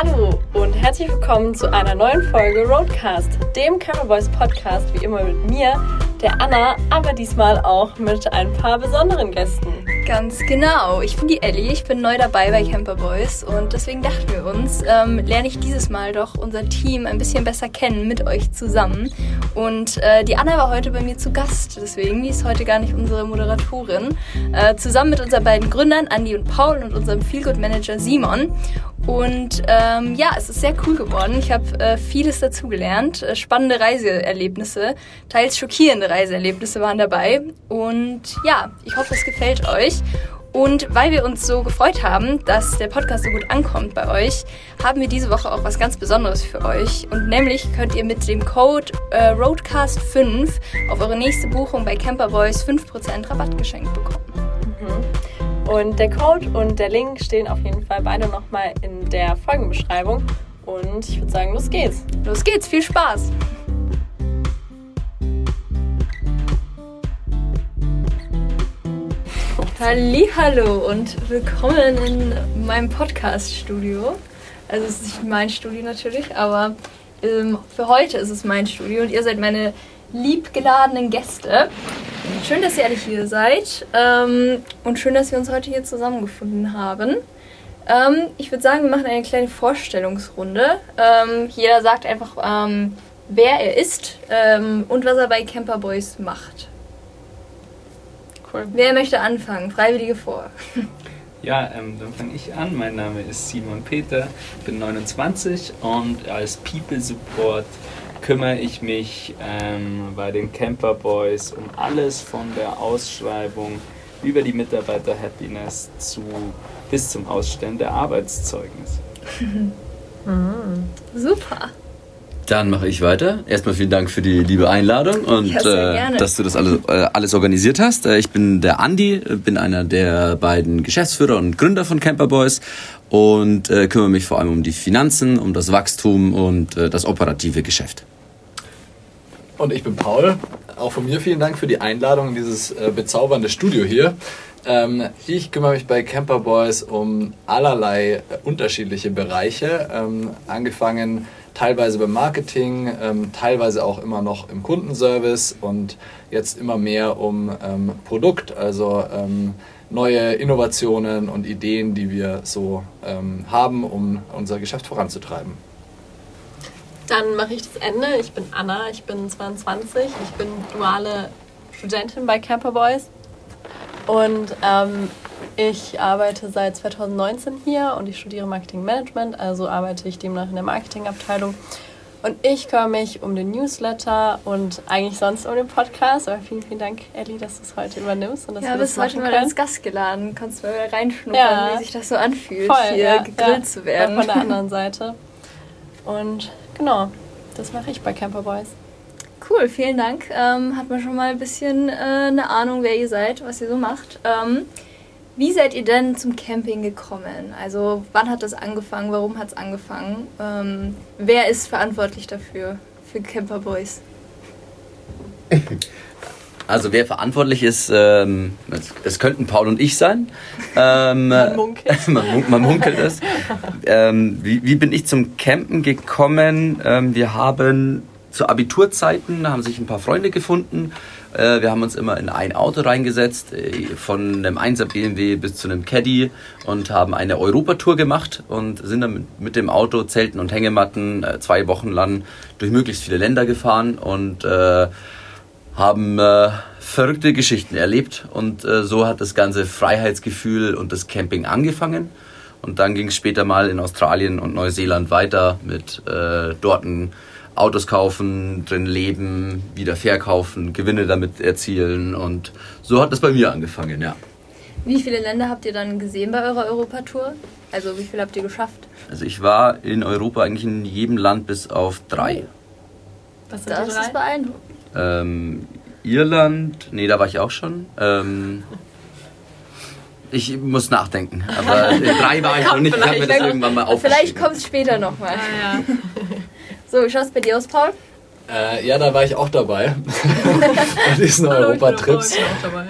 Hallo und herzlich willkommen zu einer neuen Folge Roadcast, dem Camera Boys Podcast, wie immer mit mir, der Anna, aber diesmal auch mit ein paar besonderen Gästen. Ganz genau. Ich bin die Ellie, ich bin neu dabei bei Camper Boys und deswegen dachten wir uns, ähm, lerne ich dieses Mal doch unser Team ein bisschen besser kennen mit euch zusammen. Und äh, die Anna war heute bei mir zu Gast, deswegen die ist heute gar nicht unsere Moderatorin. Äh, zusammen mit unseren beiden Gründern, Andy und Paul und unserem Feelgood Manager Simon. Und ähm, ja, es ist sehr cool geworden. Ich habe äh, vieles dazugelernt. Äh, spannende Reiseerlebnisse, teils schockierende Reiseerlebnisse waren dabei. Und ja, ich hoffe, es gefällt euch. Und weil wir uns so gefreut haben, dass der Podcast so gut ankommt bei euch, haben wir diese Woche auch was ganz Besonderes für euch. Und nämlich könnt ihr mit dem Code äh, Roadcast5 auf eure nächste Buchung bei Camperboys 5% Rabatt geschenkt bekommen. Mhm. Und der Code und der Link stehen auf jeden Fall beide nochmal in der Folgenbeschreibung. Und ich würde sagen, los geht's. Los geht's, viel Spaß! Hallo und willkommen in meinem Podcast-Studio. Also es ist nicht mein Studio natürlich, aber ähm, für heute ist es mein Studio und ihr seid meine liebgeladenen Gäste. Schön, dass ihr alle hier seid ähm, und schön, dass wir uns heute hier zusammengefunden haben. Ähm, ich würde sagen, wir machen eine kleine Vorstellungsrunde. Ähm, jeder sagt einfach, ähm, wer er ist ähm, und was er bei Camper Boys macht. Cool. Wer möchte anfangen? Freiwillige vor. Ja, ähm, dann fange ich an. Mein Name ist Simon Peter, bin 29 und als People Support kümmere ich mich ähm, bei den Camper Boys um alles von der Ausschreibung über die Mitarbeiter Happiness zu bis zum Ausstellen der Arbeitszeugnis. mhm. Super. Dann mache ich weiter. Erstmal vielen Dank für die liebe Einladung und ja, äh, dass du das alles, äh, alles organisiert hast. Äh, ich bin der Andi, bin einer der beiden Geschäftsführer und Gründer von Camper Boys und äh, kümmere mich vor allem um die Finanzen, um das Wachstum und äh, das operative Geschäft. Und ich bin Paul. Auch von mir vielen Dank für die Einladung in dieses äh, bezaubernde Studio hier. Ähm, ich kümmere mich bei Camper Boys um allerlei äh, unterschiedliche Bereiche, ähm, angefangen teilweise beim Marketing, ähm, teilweise auch immer noch im Kundenservice und jetzt immer mehr um ähm, Produkt, also ähm, neue Innovationen und Ideen, die wir so ähm, haben, um unser Geschäft voranzutreiben. Dann mache ich das Ende. Ich bin Anna, ich bin 22, ich bin duale Studentin bei Camper Boys und ähm, ich arbeite seit 2019 hier und ich studiere Marketing Management, also arbeite ich demnach in der Marketingabteilung. Und ich kümmere mich um den Newsletter und eigentlich sonst um den Podcast. Aber vielen, vielen Dank, Ellie, dass du es heute übernimmst. Und dass ja, wir bist heute mal als Gast geladen. Kannst mal reinschnuppern, ja. wie sich das so anfühlt, Voll, hier ja, gegrillt ja. zu werden. Von der anderen Seite. Und genau, das mache ich bei Camper Boys. Cool, vielen Dank. Ähm, hat man schon mal ein bisschen äh, eine Ahnung, wer ihr seid, was ihr so macht. Ähm, wie seid ihr denn zum Camping gekommen? Also wann hat das angefangen? Warum hat es angefangen? Ähm, wer ist verantwortlich dafür, für Camper Boys? Also wer verantwortlich ist, ähm, es, könnten Paul und ich sein. Ähm, man munkelt. man, man, munkelt es. Ähm, wie, wie, bin ich zum Campen gekommen? Ähm, wir haben zu Abiturzeiten haben sich ein paar Freunde gefunden äh, wir haben uns immer in ein Auto reingesetzt, äh, von einem 1er BMW bis zu einem Caddy und haben eine Europatour gemacht und sind dann mit dem Auto, Zelten und Hängematten äh, zwei Wochen lang durch möglichst viele Länder gefahren und haben verrückte Geschichten erlebt. Und so hat das ganze Freiheitsgefühl und das Camping angefangen. Und dann ging es später mal in Australien und Neuseeland weiter mit äh, dorten Autos kaufen, drin leben, wieder verkaufen, Gewinne damit erzielen und so hat das bei mir angefangen, ja. Wie viele Länder habt ihr dann gesehen bei eurer Europatour? Also wie viel habt ihr geschafft? Also ich war in Europa eigentlich in jedem Land bis auf drei. Was sind das drei? ist beeindruckend. Ähm, Irland, nee, da war ich auch schon. Ähm, ich muss nachdenken, aber drei war ich noch nicht. Ich habe mir das irgendwann mal aufgeschrieben. Vielleicht kommt es später nochmal. Ah, ja. So, wie schaut es bei dir aus, Paul? Äh, ja, da war ich auch dabei. Bei diesen Europatrips.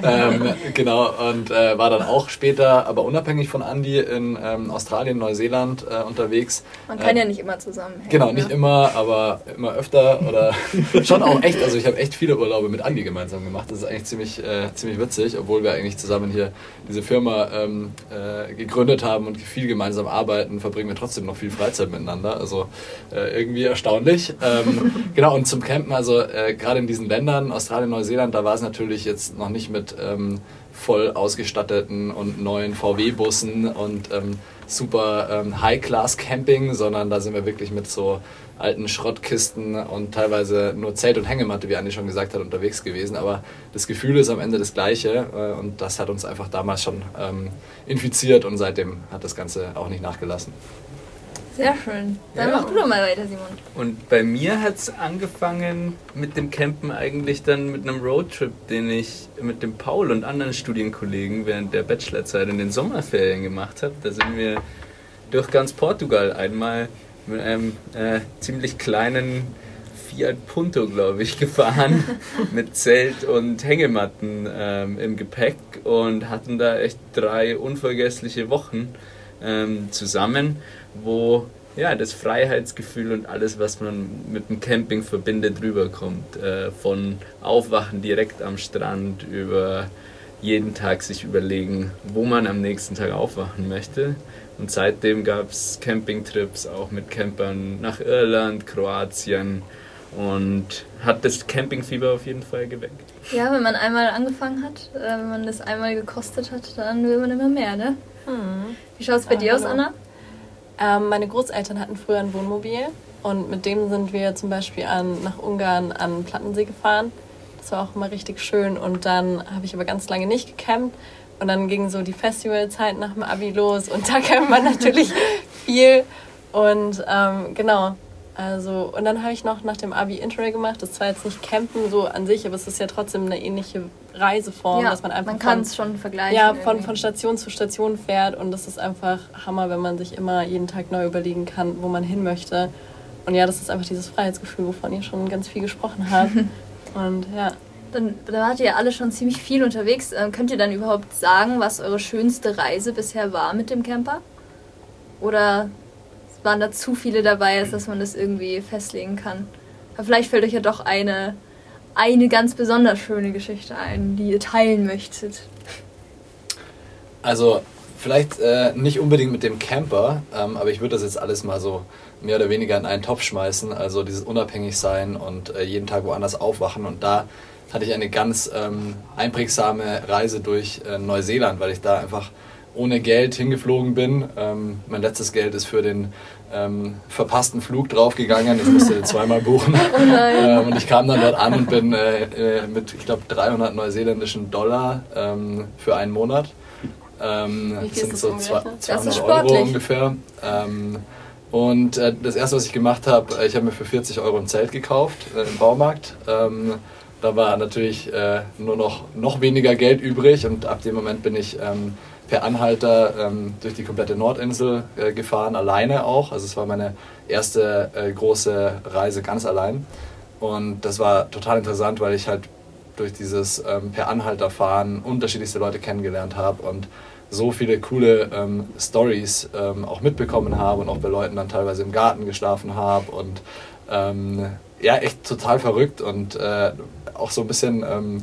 Ähm, genau, und äh, war dann auch später, aber unabhängig von Andy, in ähm, Australien, Neuseeland äh, unterwegs. Man kann ja nicht immer zusammen. Genau, nicht ne? immer, aber immer öfter oder schon auch echt. Also ich habe echt viele Urlaube mit Andy gemeinsam gemacht. Das ist eigentlich ziemlich, äh, ziemlich witzig, obwohl wir eigentlich zusammen hier diese Firma ähm, äh, gegründet haben und viel gemeinsam arbeiten, verbringen wir trotzdem noch viel Freizeit miteinander. Also äh, irgendwie erstaunlich. Ähm, genau, und zum Campen, also äh, gerade in diesen Ländern, Australien, Neuseeland, da war es natürlich jetzt noch nicht mit ähm, voll ausgestatteten und neuen VW-Bussen und ähm, super ähm, High-Class-Camping, sondern da sind wir wirklich mit so alten Schrottkisten und teilweise nur Zelt und Hängematte, wie Andi schon gesagt hat, unterwegs gewesen. Aber das Gefühl ist am Ende das gleiche äh, und das hat uns einfach damals schon ähm, infiziert und seitdem hat das Ganze auch nicht nachgelassen. Sehr schön. Dann ja. mach du doch mal weiter, Simon. Und bei mir hat es angefangen mit dem Campen eigentlich dann mit einem Roadtrip, den ich mit dem Paul und anderen Studienkollegen während der Bachelorzeit in den Sommerferien gemacht habe. Da sind wir durch ganz Portugal einmal mit einem äh, ziemlich kleinen Fiat Punto, glaube ich, gefahren mit Zelt und Hängematten ähm, im Gepäck und hatten da echt drei unvergessliche Wochen ähm, zusammen wo ja, das Freiheitsgefühl und alles, was man mit dem Camping verbindet, rüberkommt. Äh, von Aufwachen direkt am Strand über jeden Tag sich überlegen, wo man am nächsten Tag aufwachen möchte. Und seitdem gab es Campingtrips auch mit Campern nach Irland, Kroatien und hat das Campingfieber auf jeden Fall geweckt. Ja, wenn man einmal angefangen hat, äh, wenn man das einmal gekostet hat, dann will man immer mehr, ne? Hm. Wie schaut es bei ah, dir aus, Anna? Ähm, meine Großeltern hatten früher ein Wohnmobil und mit dem sind wir zum Beispiel an, nach Ungarn an Plattensee gefahren. Das war auch immer richtig schön und dann habe ich aber ganz lange nicht gecampt und dann ging so die Festivalzeit nach dem Abi los und da campt man natürlich viel und ähm, genau, also, und dann habe ich noch nach dem Abi Interrail gemacht. Das war jetzt nicht Campen so an sich, aber es ist ja trotzdem eine ähnliche Reiseform, ja, dass man einfach. Man kann es schon vergleichen. Ja, von, von Station zu Station fährt und das ist einfach Hammer, wenn man sich immer jeden Tag neu überlegen kann, wo man hin möchte. Und ja, das ist einfach dieses Freiheitsgefühl, wovon ihr schon ganz viel gesprochen habt. und ja. Dann, da wart ihr ja alle schon ziemlich viel unterwegs. Ähm, könnt ihr dann überhaupt sagen, was eure schönste Reise bisher war mit dem Camper? Oder waren da zu viele dabei, als dass man das irgendwie festlegen kann. Aber vielleicht fällt euch ja doch eine, eine ganz besonders schöne Geschichte ein, die ihr teilen möchtet. Also vielleicht äh, nicht unbedingt mit dem Camper, ähm, aber ich würde das jetzt alles mal so mehr oder weniger in einen Topf schmeißen. Also dieses Unabhängigsein und äh, jeden Tag woanders aufwachen. Und da hatte ich eine ganz ähm, einprägsame Reise durch äh, Neuseeland, weil ich da einfach ohne Geld hingeflogen bin. Ähm, mein letztes Geld ist für den ähm, verpassten Flug draufgegangen. Ich musste zweimal buchen. Oh ähm, und ich kam dann dort an und bin äh, äh mit, ich glaube, 300 neuseeländischen Dollar ähm, für einen Monat. Ähm, das sind so 200 Euro ungefähr. Ähm, und äh, das erste, was ich gemacht habe, äh, ich habe mir für 40 Euro ein Zelt gekauft äh, im Baumarkt. Da war natürlich äh, nur noch, noch weniger Geld übrig und ab dem Moment bin ich ähm, per Anhalter ähm, durch die komplette Nordinsel äh, gefahren, alleine auch. Also es war meine erste äh, große Reise ganz allein. Und das war total interessant, weil ich halt durch dieses ähm, per Anhalter fahren unterschiedlichste Leute kennengelernt habe und so viele coole ähm, Stories ähm, auch mitbekommen habe und auch bei Leuten dann teilweise im Garten geschlafen habe und ähm, ja, echt total verrückt und äh, auch so ein bisschen ähm,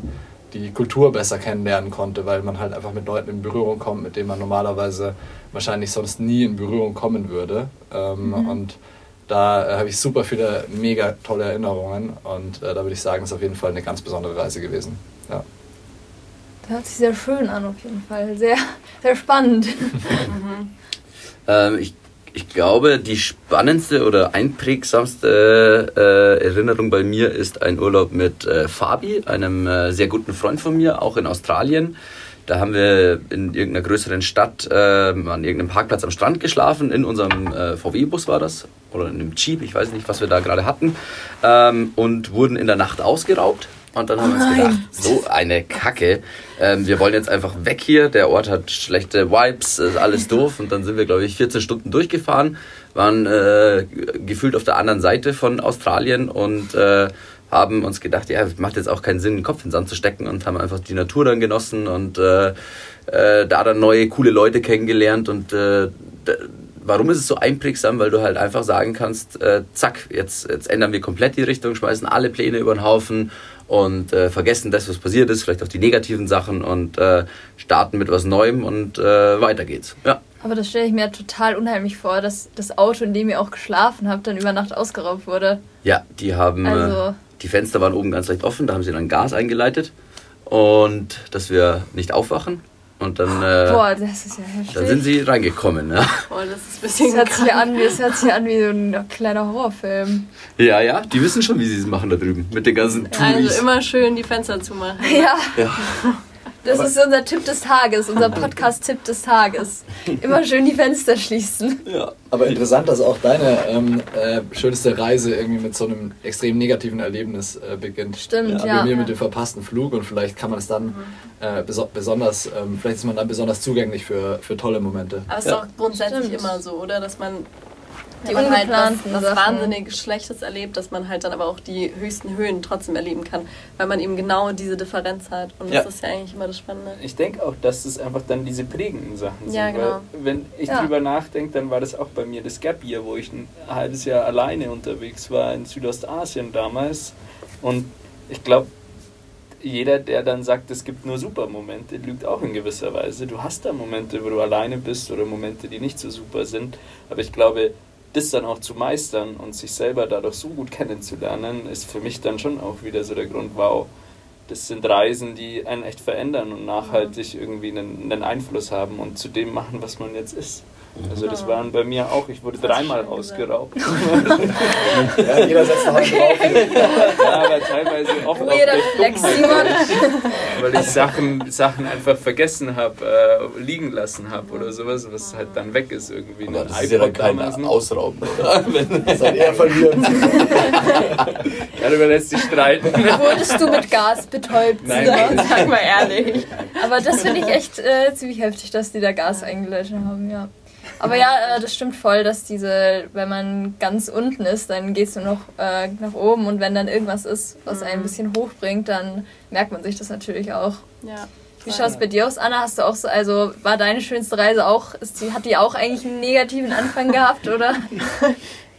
die Kultur besser kennenlernen konnte, weil man halt einfach mit Leuten in Berührung kommt, mit denen man normalerweise wahrscheinlich sonst nie in Berührung kommen würde. Ähm, mhm. Und da äh, habe ich super viele mega tolle Erinnerungen und äh, da würde ich sagen, ist auf jeden Fall eine ganz besondere Reise gewesen. Ja. Das hört sich sehr schön an, auf jeden Fall. Sehr, sehr spannend. mhm. ähm, ich ich glaube, die spannendste oder einprägsamste äh, Erinnerung bei mir ist ein Urlaub mit äh, Fabi, einem äh, sehr guten Freund von mir, auch in Australien. Da haben wir in irgendeiner größeren Stadt äh, an irgendeinem Parkplatz am Strand geschlafen. In unserem äh, VW-Bus war das. Oder in einem Jeep, ich weiß nicht, was wir da gerade hatten. Ähm, und wurden in der Nacht ausgeraubt. Und dann haben wir uns gedacht, so eine Kacke. Ähm, wir wollen jetzt einfach weg hier. Der Ort hat schlechte Vibes, ist alles doof. Und dann sind wir, glaube ich, 14 Stunden durchgefahren, waren äh, gefühlt auf der anderen Seite von Australien und äh, haben uns gedacht, ja, es macht jetzt auch keinen Sinn, den Kopf in den Sand zu stecken und haben einfach die Natur dann genossen und äh, äh, da dann neue, coole Leute kennengelernt und äh, warum ist es so einprägsam? Weil du halt einfach sagen kannst, äh, zack, jetzt, jetzt ändern wir komplett die Richtung, schmeißen alle Pläne über den Haufen und äh, vergessen das, was passiert ist, vielleicht auch die negativen Sachen und äh, starten mit was Neuem und äh, weiter geht's. Ja. Aber das stelle ich mir total unheimlich vor, dass das Auto, in dem ihr auch geschlafen habt, dann über Nacht ausgeraubt wurde. Ja, die haben, äh, also. die Fenster waren oben ganz leicht offen, da haben sie dann Gas eingeleitet und dass wir nicht aufwachen. Und dann, äh, Boah, das ist ja heftig. dann sind sie reingekommen. Ja. Boah, das ist ein bisschen das hört, sich an, das hört sich an wie so ein kleiner Horrorfilm. Ja, ja, die wissen schon, wie sie es machen da drüben. Mit den ganzen Touris. Also immer schön die Fenster zumachen. Ja. ja. Das ist unser Tipp des Tages, unser Podcast-Tipp des Tages. Immer schön die Fenster schließen. Ja, aber interessant, dass auch deine ähm, äh, schönste Reise irgendwie mit so einem extrem negativen Erlebnis äh, beginnt. Stimmt, ja. ja. Bei mir ja. mit dem verpassten Flug und vielleicht kann man es dann mhm. äh, beso besonders, ähm, vielleicht ist man dann besonders zugänglich für, für tolle Momente. Aber es ist doch grundsätzlich Stimmt. immer so, oder? Dass man die man halt was, was wahnsinnig Schlechtes erlebt, dass man halt dann aber auch die höchsten Höhen trotzdem erleben kann, weil man eben genau diese Differenz hat. Und ja. das ist ja eigentlich immer das Spannende. Ich denke auch, dass es einfach dann diese prägenden Sachen sind. Ja, genau. wenn ich ja. drüber nachdenke, dann war das auch bei mir das Gap Year, wo ich ein halbes Jahr alleine unterwegs war in Südostasien damals. Und ich glaube, jeder, der dann sagt, es gibt nur super Momente, lügt auch in gewisser Weise. Du hast da Momente, wo du alleine bist oder Momente, die nicht so super sind. Aber ich glaube, das dann auch zu meistern und sich selber dadurch so gut kennenzulernen, ist für mich dann schon auch wieder so der Grund, wow, das sind Reisen, die einen echt verändern und nachhaltig irgendwie einen, einen Einfluss haben und zu dem machen, was man jetzt ist. Also das waren bei mir auch, ich wurde dreimal ausgeraubt. ja, jeder setzt noch einen drauf. ja, aber teilweise oft auch durch Dummheit, weil ich Sachen, Sachen einfach vergessen habe, äh, liegen lassen habe oder sowas, was halt dann weg ist irgendwie. Aber das ist ja dann kein Ausrauben, oder? das ist halt eher verlieren. Darüber lässt sich streiten. Wurdest du mit Gas betäubt? Nein. Sag mal ehrlich. Aber das finde ich echt äh, ziemlich heftig, dass die da Gas eingelöscht haben, ja. Aber ja, äh, das stimmt voll, dass diese, wenn man ganz unten ist, dann gehst du noch äh, nach oben und wenn dann irgendwas ist, was einen ein mhm. bisschen hochbringt, dann merkt man sich das natürlich auch. Ja. Wie schaut es bei dir aus, Anna? Hast du auch so, also war deine schönste Reise auch, ist die, hat die auch eigentlich einen negativen Anfang gehabt, oder?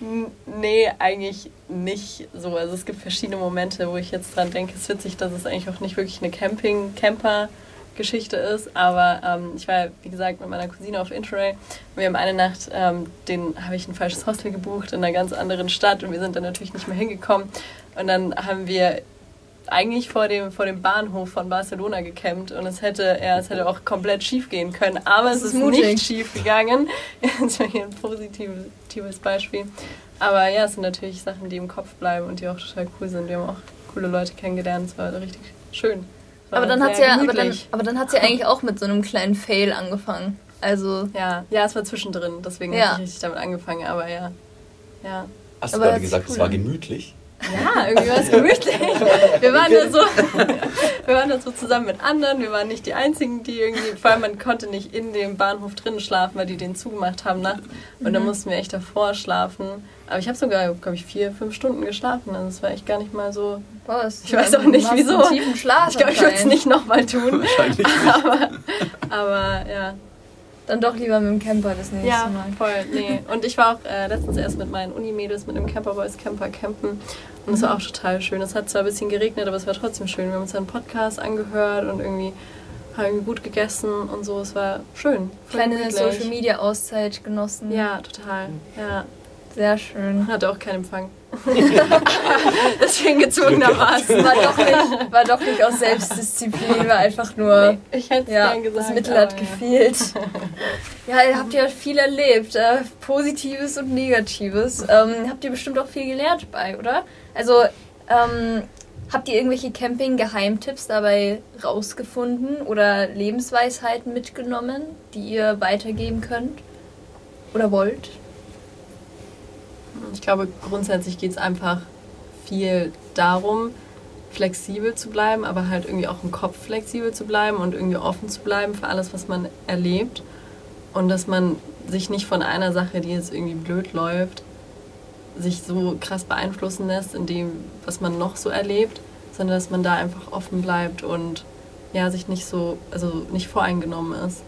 nee, eigentlich nicht so. Also es gibt verschiedene Momente, wo ich jetzt dran denke. Es ist witzig, dass es eigentlich auch nicht wirklich eine Camping-Camper- Geschichte ist. Aber ähm, ich war, wie gesagt, mit meiner Cousine auf Interrail. Wir haben eine Nacht, ähm, den habe ich ein falsches Hostel gebucht in einer ganz anderen Stadt und wir sind dann natürlich nicht mehr hingekommen. Und dann haben wir eigentlich vor dem, vor dem Bahnhof von Barcelona gecampt und es hätte, ja, es hätte auch komplett schief gehen können, aber es ist, ist nicht schief gegangen. das war hier ein positives Beispiel. Aber ja, es sind natürlich Sachen, die im Kopf bleiben und die auch total cool sind. Wir haben auch coole Leute kennengelernt, es war richtig schön. Aber dann, hat ja, aber, dann, aber dann hat sie ja eigentlich auch mit so einem kleinen Fail angefangen. Also. Ja, ja, es war zwischendrin, deswegen ja. habe ich richtig damit angefangen, aber ja. ja. Hast du gerade gesagt, cool. es war gemütlich? Ja, irgendwie war es gemütlich. Wir waren da so, wir waren da so zusammen mit anderen. Wir waren nicht die einzigen, die irgendwie, vor allem man konnte nicht in dem Bahnhof drinnen schlafen, weil die den zugemacht haben nachts. Und mhm. dann mussten wir echt davor schlafen. Aber ich habe sogar, glaube ich, vier, fünf Stunden geschlafen. Also es war echt gar nicht mal so. Was? Ich weiß auch nicht wieso. ich glaube, ich würde es nicht nochmal tun. Wahrscheinlich nicht. Aber, aber ja, dann doch lieber mit dem Camper das nächste ja, Mal. Ja, voll. Nee. Und ich war auch äh, letztens erst mit meinen Unimädels mit einem Camperboys Camper campen. Und es war auch total schön. Es hat zwar ein bisschen geregnet, aber es war trotzdem schön. Wir haben uns einen Podcast angehört und irgendwie haben gut gegessen und so. Es war schön. Kleine Social Media Auszeit genossen. Ja, total. Ja. Sehr schön. Hatte auch keinen Empfang. Deswegen gezwungenermaßen. War doch, nicht, war doch nicht aus Selbstdisziplin, war einfach nur. Nee, ich hätte ja, gern gesagt. Das Mittel hat gefehlt. Ja. ja, ihr habt ja viel erlebt. Äh, Positives und Negatives. Ähm, habt ihr bestimmt auch viel gelernt bei, oder? Also, ähm, habt ihr irgendwelche Camping-Geheimtipps dabei rausgefunden oder Lebensweisheiten mitgenommen, die ihr weitergeben könnt? Oder wollt? Ich glaube, grundsätzlich geht es einfach viel darum, flexibel zu bleiben, aber halt irgendwie auch im Kopf flexibel zu bleiben und irgendwie offen zu bleiben für alles, was man erlebt. Und dass man sich nicht von einer Sache, die jetzt irgendwie blöd läuft, sich so krass beeinflussen lässt in dem, was man noch so erlebt, sondern dass man da einfach offen bleibt und ja, sich nicht so, also nicht voreingenommen ist.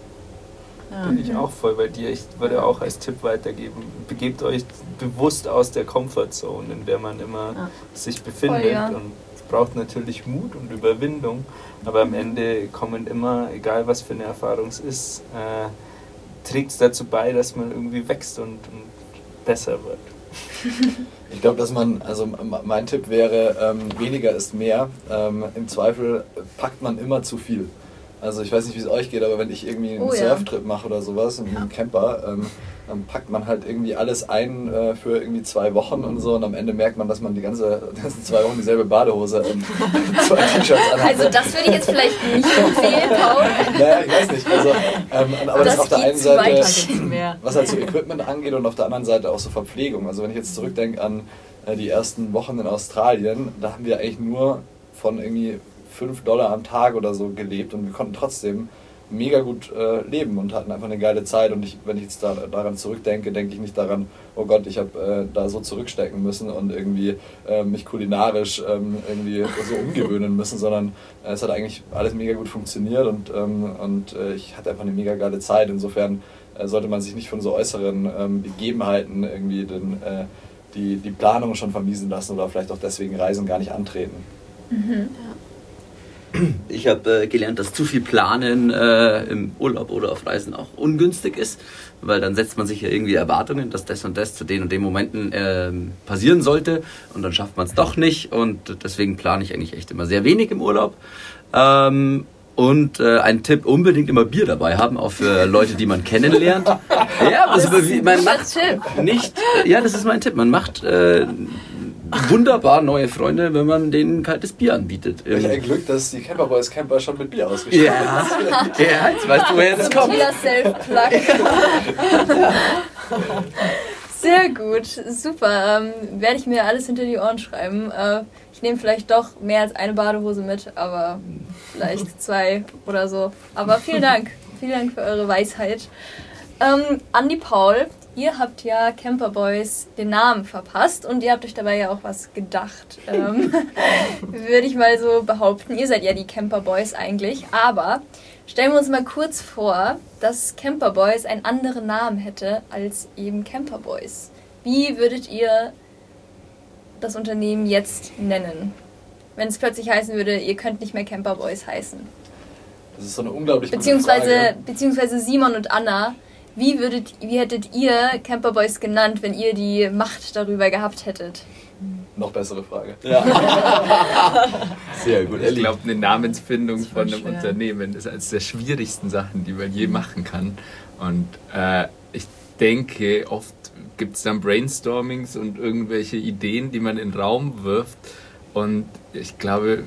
Ja. Bin ich auch voll bei dir. Ich würde auch als Tipp weitergeben, begebt euch bewusst aus der Comfortzone, in der man immer ja. sich befindet. Voll, ja. Und es braucht natürlich Mut und Überwindung, aber am Ende kommen immer, egal was für eine Erfahrung es ist, äh, trägt es dazu bei, dass man irgendwie wächst und, und besser wird. Ich glaube, dass man, also mein Tipp wäre, ähm, weniger ist mehr. Ähm, Im Zweifel packt man immer zu viel. Also ich weiß nicht, wie es euch geht, aber wenn ich irgendwie einen oh, Surftrip ja. mache oder sowas, mit einem Camper, ähm, dann packt man halt irgendwie alles ein äh, für irgendwie zwei Wochen und so und am Ende merkt man, dass man die ganze, ganzen zwei Wochen dieselbe Badehose und zwei T-Shirts anhat. Also das würde ich jetzt vielleicht nicht empfehlen, Paul. Naja, ich weiß nicht. Also, ähm, aber das, das auf der einen Seite, was halt so Equipment angeht und auf der anderen Seite auch so Verpflegung. Also wenn ich jetzt zurückdenke an äh, die ersten Wochen in Australien, da haben wir eigentlich nur von irgendwie 5 Dollar am Tag oder so gelebt und wir konnten trotzdem mega gut äh, leben und hatten einfach eine geile Zeit. Und ich, wenn ich jetzt da, daran zurückdenke, denke ich nicht daran, oh Gott, ich habe äh, da so zurückstecken müssen und irgendwie äh, mich kulinarisch ähm, irgendwie so umgewöhnen müssen, sondern äh, es hat eigentlich alles mega gut funktioniert und, ähm, und äh, ich hatte einfach eine mega geile Zeit. Insofern äh, sollte man sich nicht von so äußeren ähm, Begebenheiten irgendwie den, die, die Planung schon vermiesen lassen oder vielleicht auch deswegen Reisen gar nicht antreten. Mhm. Ja. Ich habe äh, gelernt, dass zu viel Planen äh, im Urlaub oder auf Reisen auch ungünstig ist, weil dann setzt man sich ja irgendwie Erwartungen, dass das und das zu den und den Momenten äh, passieren sollte und dann schafft man es doch nicht und deswegen plane ich eigentlich echt immer sehr wenig im Urlaub. Ähm, und äh, ein Tipp, unbedingt immer Bier dabei haben, auch für Leute, die man kennenlernt. Ja, also, man macht nicht, ja, das ist mein Tipp. Man macht äh, wunderbar neue Freunde, wenn man denen kaltes Bier anbietet. Welch ein Glück, dass die Camperboys Camper schon mit Bier ausgestattet ja. sind. ja, jetzt weißt du, woher das kommt. Sehr gut, super. Ähm, werde ich mir alles hinter die Ohren schreiben. Äh, ich nehme vielleicht doch mehr als eine Badehose mit, aber vielleicht zwei oder so. Aber vielen Dank. Vielen Dank für eure Weisheit. Ähm, Andi Paul, ihr habt ja Camper Boys den Namen verpasst und ihr habt euch dabei ja auch was gedacht. Ähm, Würde ich mal so behaupten. Ihr seid ja die Camper Boys eigentlich. Aber stellen wir uns mal kurz vor, dass Camper Boys einen anderen Namen hätte als eben Camper Boys. Wie würdet ihr das Unternehmen jetzt nennen? Wenn es plötzlich heißen würde, ihr könnt nicht mehr Camper Boys heißen. Das ist so eine unglaublich beziehungsweise, Frage. Beziehungsweise Simon und Anna wie, würdet, wie hättet ihr Camper Boys genannt, wenn ihr die Macht darüber gehabt hättet? Noch bessere Frage. Ja. Sehr gut. Ich glaube, eine Namensfindung von einem schwer. Unternehmen ist eines der schwierigsten Sachen, die man je machen kann. Und äh, ich denke, oft gibt es dann Brainstormings und irgendwelche Ideen, die man in den Raum wirft. Und ich glaube,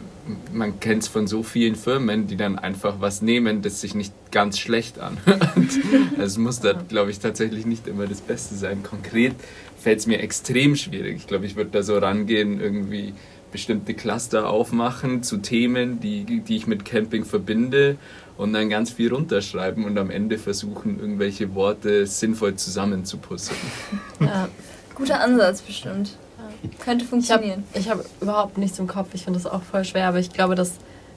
man kennt es von so vielen Firmen, die dann einfach was nehmen, das sich nicht ganz schlecht anhört. Es muss da, glaube ich, tatsächlich nicht immer das Beste sein. Konkret fällt es mir extrem schwierig. Ich glaube, ich würde da so rangehen, irgendwie bestimmte Cluster aufmachen zu Themen, die, die ich mit Camping verbinde und dann ganz viel runterschreiben und am Ende versuchen, irgendwelche Worte sinnvoll zusammenzupuzzeln. Ja, guter Ansatz bestimmt. Könnte funktionieren. Ich habe hab überhaupt nichts im Kopf. Ich finde das auch voll schwer, aber ich glaube, dass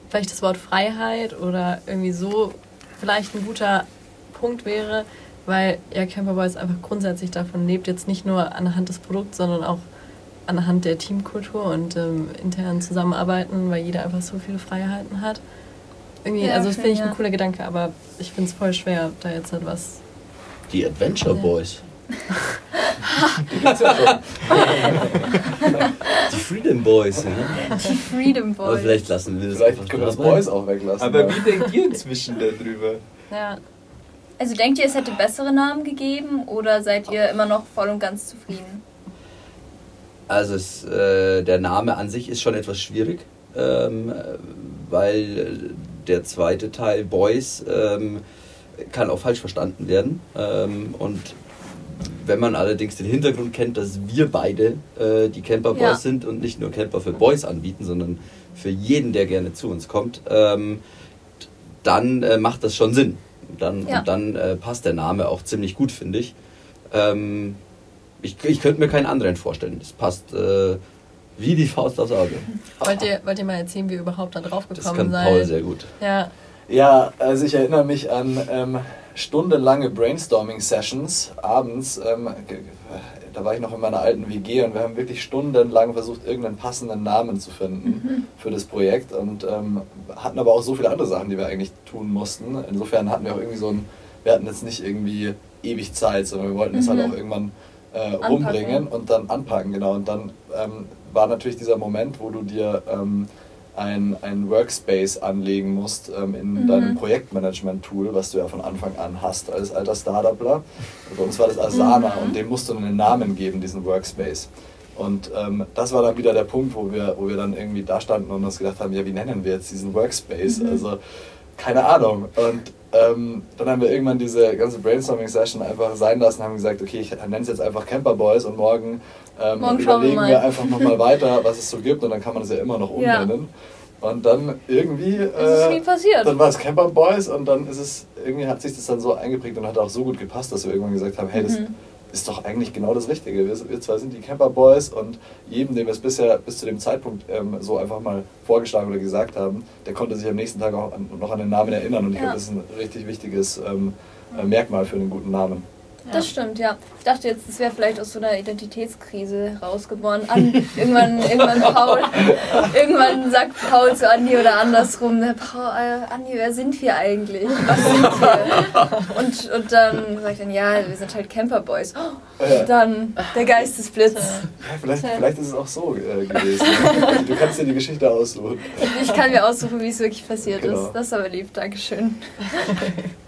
vielleicht das Wort Freiheit oder irgendwie so vielleicht ein guter Punkt wäre, weil ja Camperboys einfach grundsätzlich davon lebt, jetzt nicht nur anhand des Produkts, sondern auch anhand der Teamkultur und ähm, internen Zusammenarbeiten, weil jeder einfach so viele Freiheiten hat. Irgendwie, ja, also das finde ich ja. ein cooler Gedanke, aber ich finde es voll schwer, da jetzt etwas. Halt Die Adventure Boys. Die Freedom Boys, ne? Die Freedom Boys. Aber vielleicht lassen wir das Vielleicht einfach können wir das Boys auch weglassen. Aber wie denkt ihr inzwischen darüber? Ja. Also denkt ihr, es hätte bessere Namen gegeben oder seid ihr immer noch voll und ganz zufrieden? Also es, äh, der Name an sich ist schon etwas schwierig, ähm, weil der zweite Teil Boys ähm, kann auch falsch verstanden werden. Ähm, und wenn man allerdings den Hintergrund kennt, dass wir beide äh, die Camper Boys ja. sind und nicht nur Camper für Boys anbieten, sondern für jeden, der gerne zu uns kommt, ähm, dann äh, macht das schon Sinn. Dann, ja. Und dann äh, passt der Name auch ziemlich gut, finde ich. Ähm, ich, ich könnte mir keinen anderen vorstellen. Das passt äh, wie die Faust aufs Auge. Wollt ihr, wollt ihr mal erzählen, wie ihr überhaupt da drauf gekommen Das kann seid? Paul sehr gut. Ja, Ja, also ich erinnere mich an ähm, stundenlange Brainstorming-Sessions abends. Ähm, ge- da war ich noch in meiner alten WG und wir haben wirklich stundenlang versucht, irgendeinen passenden Namen zu finden für das Projekt und ähm, hatten aber auch so viele andere Sachen, die wir eigentlich tun mussten. Insofern hatten wir auch irgendwie so ein, wir hatten jetzt nicht irgendwie ewig Zeit, sondern wir wollten es halt auch irgendwann äh, rumbringen und dann anpacken, genau. Und dann ähm, war natürlich dieser Moment, wo du dir ähm, ein, ein Workspace anlegen musst ähm, in deinem Projektmanagement-Tool, was du ja von Anfang an hast als alter Startupler. Bei uns war das Asana und dem musst du einen Namen geben, diesen Workspace. Und ähm, das war dann wieder der Punkt, wo wir, wo wir dann irgendwie da standen und uns gedacht haben, ja, wie nennen wir jetzt diesen Workspace? Also, keine Ahnung. Und ähm, dann haben wir irgendwann diese ganze Brainstorming-Session einfach sein lassen, haben gesagt, okay, ich nenne es jetzt einfach Camper Boys und morgen, ähm, Morgen wir überlegen mal. wir einfach nochmal weiter, was es so gibt und dann kann man es ja immer noch Ja. umbenennen. Und dann irgendwie. Das ist äh, nie passiert. Dann war es Camper Boys und dann ist es, irgendwie hat sich das dann so eingeprägt und hat auch so gut gepasst, dass wir irgendwann gesagt haben, hey, das Mhm. Ist doch eigentlich genau das Richtige. Wir, wir zwei sind die Camper Boys und jedem, dem wir es bisher bis zu dem Zeitpunkt ähm, so einfach mal vorgeschlagen oder gesagt haben, der konnte sich am nächsten Tag auch an, noch an den Namen erinnern und ich Ja. glaube, das ist ein richtig wichtiges ähm, äh, Merkmal für einen guten Namen. Das stimmt, ja. Ich dachte jetzt, das wäre vielleicht aus so einer Identitätskrise rausgeboren. An, irgendwann, irgendwann Paul, irgendwann sagt Paul zu Andi oder andersrum, "Na, Paul, äh, Andi, wer sind wir eigentlich? Was sind wir? Und, und dann sagt er, ja, wir sind halt Camperboys. Oh, und dann der Geistesblitz. Ja, vielleicht, vielleicht ist es auch so äh, gewesen. du kannst dir die Geschichte aussuchen. Ich kann mir aussuchen, wie es wirklich passiert Genau. ist. Das ist aber lieb, Dankeschön.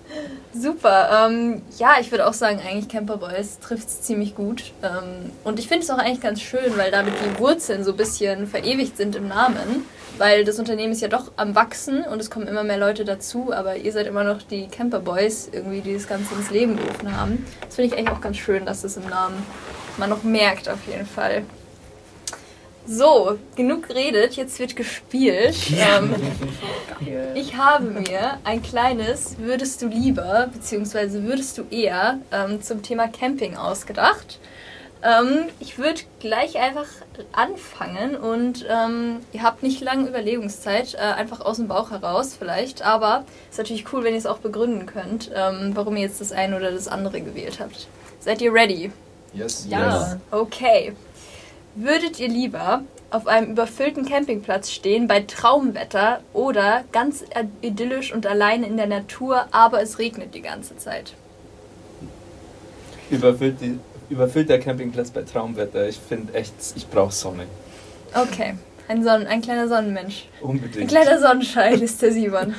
Super. Ähm, ja, ich würde auch sagen, eigentlich Camper Boys trifft es ziemlich gut. Ähm, und ich finde es auch eigentlich ganz schön, weil damit die Wurzeln so ein bisschen verewigt sind im Namen. Weil das Unternehmen ist ja doch am Wachsen und es kommen immer mehr Leute dazu, aber ihr seid immer noch die Camper Boys, irgendwie, die das Ganze ins Leben gerufen haben. Das finde ich eigentlich auch ganz schön, dass das im Namen man noch merkt, auf jeden Fall. So, genug geredet, jetzt wird gespielt. Ähm, ich habe mir ein kleines Würdest du lieber, beziehungsweise würdest du eher ähm, zum Thema Camping ausgedacht. Ähm, ich würde gleich einfach anfangen und ähm, ihr habt nicht lange Überlegungszeit, äh, einfach aus dem Bauch heraus vielleicht, aber es ist natürlich cool, wenn ihr es auch begründen könnt, ähm, warum ihr jetzt das eine oder das andere gewählt habt. Seid ihr ready? Yes. Ja. Yes. Okay. Würdet ihr lieber auf einem überfüllten Campingplatz stehen bei Traumwetter oder ganz idyllisch und alleine in der Natur, aber es regnet die ganze Zeit? Überfüllt die, überfüllter Campingplatz bei Traumwetter. Ich finde echt, ich brauche Sonne. Okay. Ein, Sonnen, ein kleiner Sonnenmensch. Ein Unbedingt. kleiner Sonnenschein ist der Simon.